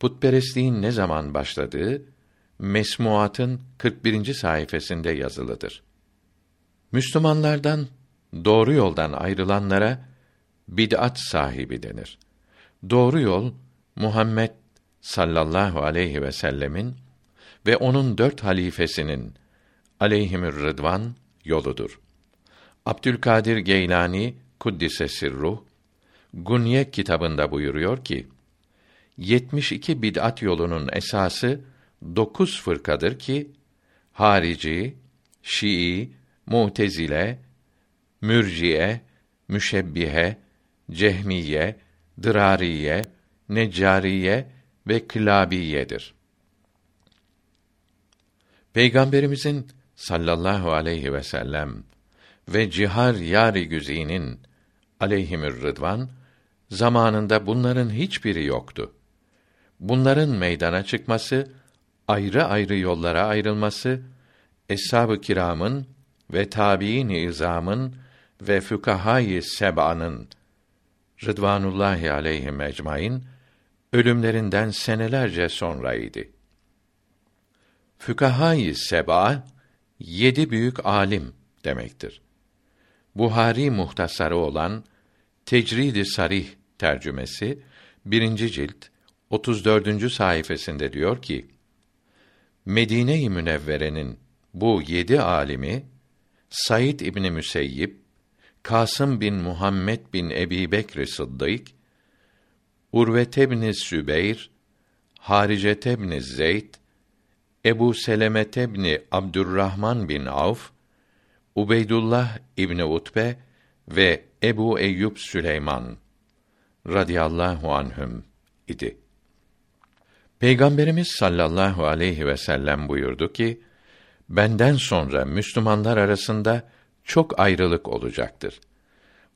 Putperestliğin ne zaman başladığı Mesmuat'ın 41. sayfasında yazılıdır. Müslümanlardan doğru yoldan ayrılanlara bid'at sahibi denir. Doğru yol Muhammed sallallahu aleyhi ve sellemin ve onun dört halifesinin aleyhimür rıdvan yoludur. Abdülkadir Geylani kuddise sirruh Gunye kitabında buyuruyor ki 72 bid'at yolunun esası dokuz fırkadır ki harici, Şii, Mutezile, Mürciye, Müşebbihe, Cehmiye, Dırariye, Neccariye ve Kılabiyedir. Peygamberimizin sallallahu aleyhi ve sellem ve cihar yari güzinin aleyhimür rıdvan zamanında bunların hiçbiri yoktu. Bunların meydana çıkması, ayrı ayrı yollara ayrılması, eshab-ı kiramın ve tabiin izamın ve fukahayı seb'anın Rıdvanullahi aleyhim ecmaîn ölümlerinden senelerce sonraydı. Fükahâ-i seba yedi büyük alim demektir. Buhari muhtasarı olan Tecrid-i Sarih tercümesi birinci cilt 34. sayfasında diyor ki: Medine-i Münevvere'nin bu yedi alimi Said İbni Müseyyib, Kasım bin Muhammed bin Ebi Bekr Sıddık, Urve ibn Sübeyr, Harice ibn Zeyd, Ebu Seleme ibn Abdurrahman bin Avf, Ubeydullah İbni Utbe ve Ebu Eyyub Süleyman radıyallahu anhüm idi. Peygamberimiz sallallahu aleyhi ve sellem buyurdu ki: Benden sonra Müslümanlar arasında çok ayrılık olacaktır.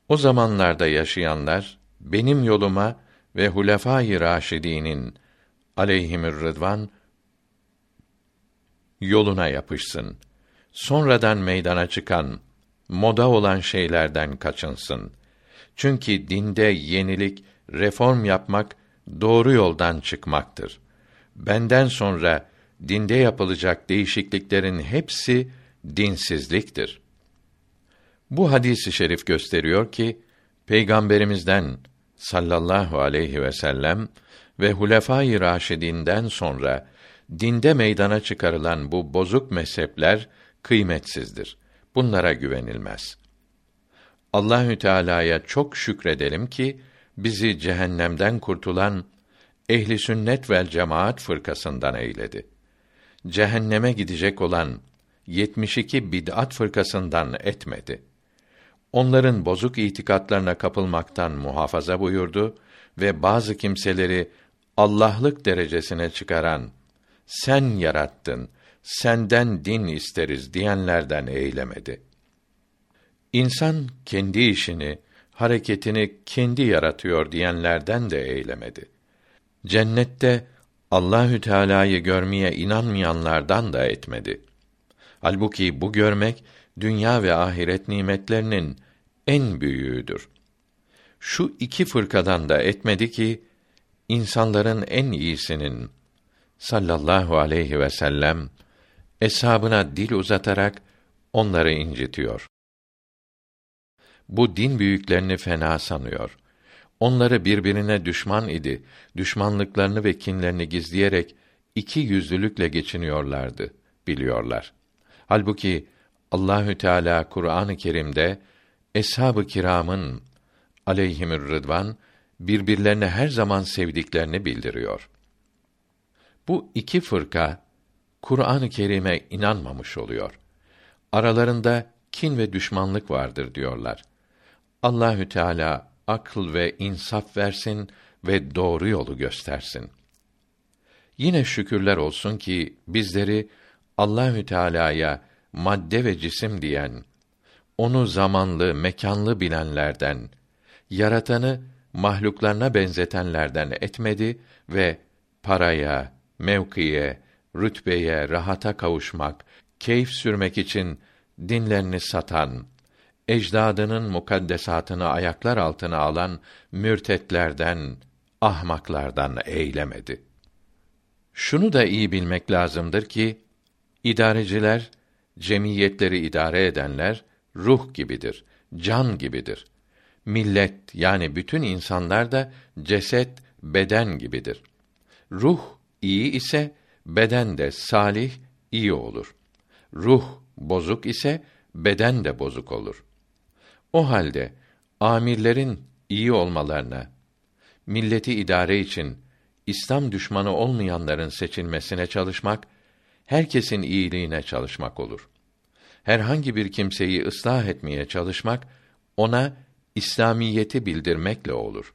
O zamanlarda yaşayanlar benim yoluma ve Hulefâ-i Raşidî'nin aleyhimür rıdvan yoluna yapışsın. sonradan meydana çıkan moda olan şeylerden kaçınsın. Çünkü dinde yenilik, reform yapmak doğru yoldan çıkmaktır. Benden sonra dinde yapılacak değişikliklerin hepsi dinsizliktir. Bu hadisi şerif gösteriyor ki Peygamberimizden sallallahu aleyhi ve sellem ve Hulefâ-i Raşidîn'den sonra dinde meydana çıkarılan bu bozuk mezhepler kıymetsizdir. Bunlara güvenilmez. Allahü Teala'ya çok şükredelim ki bizi cehennemden kurtulan ehli sünnet vel cemaat fırkasından eyledi. Cehenneme gidecek olan 72 bid'at fırkasından etmedi. Onların bozuk itikatlarına kapılmaktan muhafaza buyurdu ve bazı kimseleri Allah'lık derecesine çıkaran sen yarattın, senden din isteriz diyenlerden eylemedi. İnsan kendi işini, hareketini kendi yaratıyor diyenlerden de eylemedi. Cennette Allahü Teala'yı görmeye inanmayanlardan da etmedi. Halbuki bu görmek dünya ve ahiret nimetlerinin en büyüğüdür. Şu iki fırkadan da etmedi ki insanların en iyisinin sallallahu aleyhi ve sellem eshabına dil uzatarak onları incitiyor. Bu din büyüklerini fena sanıyor. Onları birbirine düşman idi. Düşmanlıklarını ve kinlerini gizleyerek iki yüzlülükle geçiniyorlardı, biliyorlar. Halbuki Allahü Teala Kur'an-ı Kerim'de eshab-ı kiramın aleyhimür rıdvan birbirlerine her zaman sevdiklerini bildiriyor. Bu iki fırka Kur'an-ı Kerim'e inanmamış oluyor. Aralarında kin ve düşmanlık vardır diyorlar. Allahü Teala akıl ve insaf versin ve doğru yolu göstersin. Yine şükürler olsun ki bizleri Allahü Teala'ya madde ve cisim diyen, onu zamanlı, mekanlı bilenlerden, yaratanı mahluklarına benzetenlerden etmedi ve paraya, mevkiye, rütbeye, rahata kavuşmak, keyif sürmek için dinlerini satan, ecdadının mukaddesatını ayaklar altına alan mürtetlerden, ahmaklardan eylemedi. Şunu da iyi bilmek lazımdır ki idareciler, cemiyetleri idare edenler ruh gibidir, can gibidir. Millet yani bütün insanlar da ceset, beden gibidir. Ruh iyi ise beden de salih, iyi olur. Ruh bozuk ise beden de bozuk olur. O halde amirlerin iyi olmalarına, milleti idare için İslam düşmanı olmayanların seçilmesine çalışmak, herkesin iyiliğine çalışmak olur. Herhangi bir kimseyi ıslah etmeye çalışmak, ona İslamiyeti bildirmekle olur.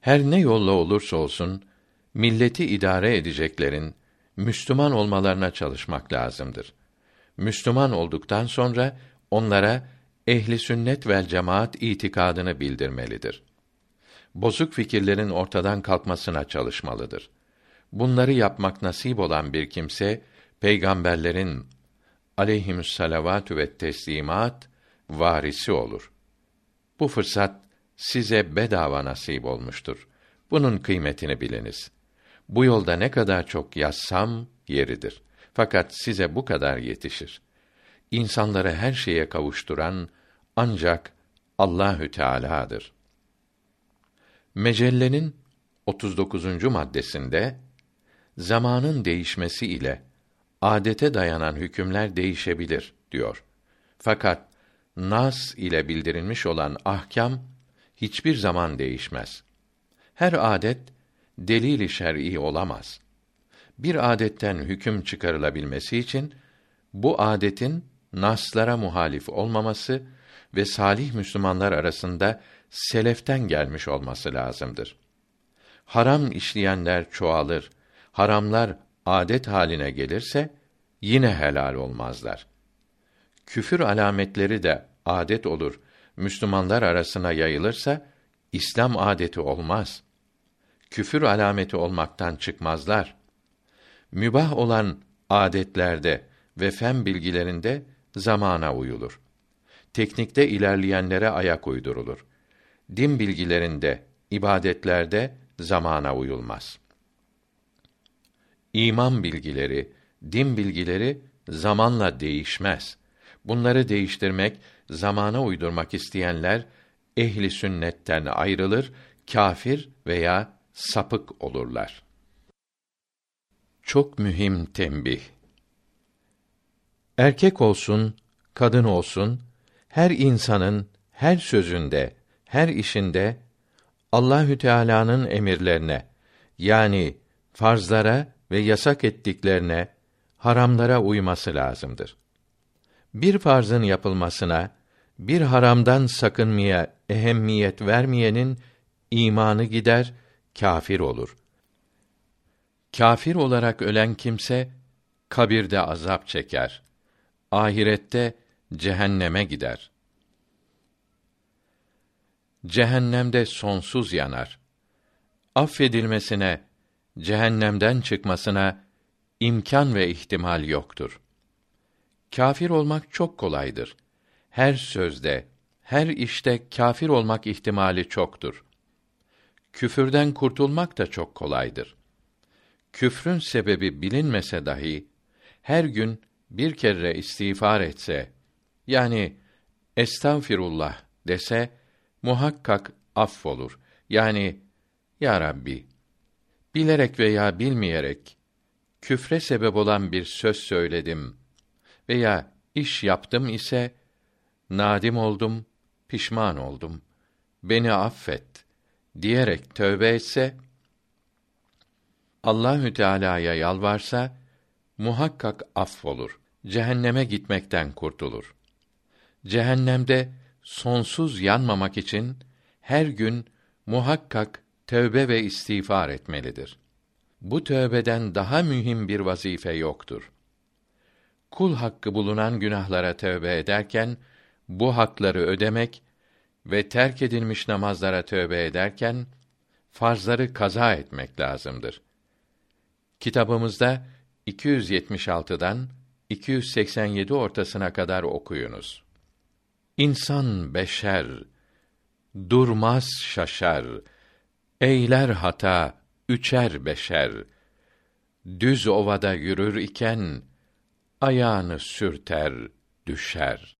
Her ne yolla olursa olsun, milleti idare edeceklerin Müslüman olmalarına çalışmak lazımdır. Müslüman olduktan sonra onlara ehli sünnet vel cemaat itikadını bildirmelidir. Bozuk fikirlerin ortadan kalkmasına çalışmalıdır. Bunları yapmak nasip olan bir kimse peygamberlerin aleyhimüs salavatü ve teslimat varisi olur. Bu fırsat size bedava nasip olmuştur. Bunun kıymetini biliniz. Bu yolda ne kadar çok yazsam yeridir. Fakat size bu kadar yetişir. İnsanları her şeye kavuşturan ancak Allahü Teala'dır. Mecellenin 39. maddesinde zamanın değişmesi ile adete dayanan hükümler değişebilir diyor. Fakat nas ile bildirilmiş olan ahkam hiçbir zaman değişmez. Her adet delil-i şer'i olamaz. Bir adetten hüküm çıkarılabilmesi için bu adetin naslara muhalif olmaması ve salih Müslümanlar arasında seleften gelmiş olması lazımdır. Haram işleyenler çoğalır, haramlar adet haline gelirse yine helal olmazlar. Küfür alametleri de adet olur. Müslümanlar arasına yayılırsa İslam adeti olmaz. Küfür alameti olmaktan çıkmazlar. Mübah olan adetlerde ve fen bilgilerinde zamana uyulur. Teknikte ilerleyenlere ayak uydurulur. Din bilgilerinde, ibadetlerde zamana uyulmaz. İman bilgileri, din bilgileri zamanla değişmez. Bunları değiştirmek, zamana uydurmak isteyenler ehli sünnetten ayrılır, kafir veya sapık olurlar. Çok mühim tembih. Erkek olsun, kadın olsun, her insanın her sözünde, her işinde Allahü Teala'nın emirlerine yani farzlara ve yasak ettiklerine, haramlara uyması lazımdır. Bir farzın yapılmasına, bir haramdan sakınmaya ehemmiyet vermeyenin imanı gider, kâfir olur. Kâfir olarak ölen kimse kabirde azap çeker. Ahirette cehenneme gider. Cehennemde sonsuz yanar. Affedilmesine, cehennemden çıkmasına imkan ve ihtimal yoktur. Kafir olmak çok kolaydır. Her sözde, her işte kafir olmak ihtimali çoktur. Küfürden kurtulmak da çok kolaydır. Küfrün sebebi bilinmese dahi her gün bir kere istiğfar etse yani estağfirullah dese muhakkak affolur. Yani ya Rabbi bilerek veya bilmeyerek küfre sebep olan bir söz söyledim veya iş yaptım ise nadim oldum, pişman oldum. Beni affet diyerek tövbe etse Allahü Teala'ya yalvarsa muhakkak affolur. Cehenneme gitmekten kurtulur. Cehennemde sonsuz yanmamak için her gün muhakkak tövbe ve istiğfar etmelidir. Bu tövbeden daha mühim bir vazife yoktur. Kul hakkı bulunan günahlara tövbe ederken bu hakları ödemek ve terk edilmiş namazlara tövbe ederken farzları kaza etmek lazımdır. Kitabımızda 276'dan 287 ortasına kadar okuyunuz. İnsan beşer, durmaz şaşar, eyler hata, üçer beşer. Düz ovada yürür iken, ayağını sürter, düşer.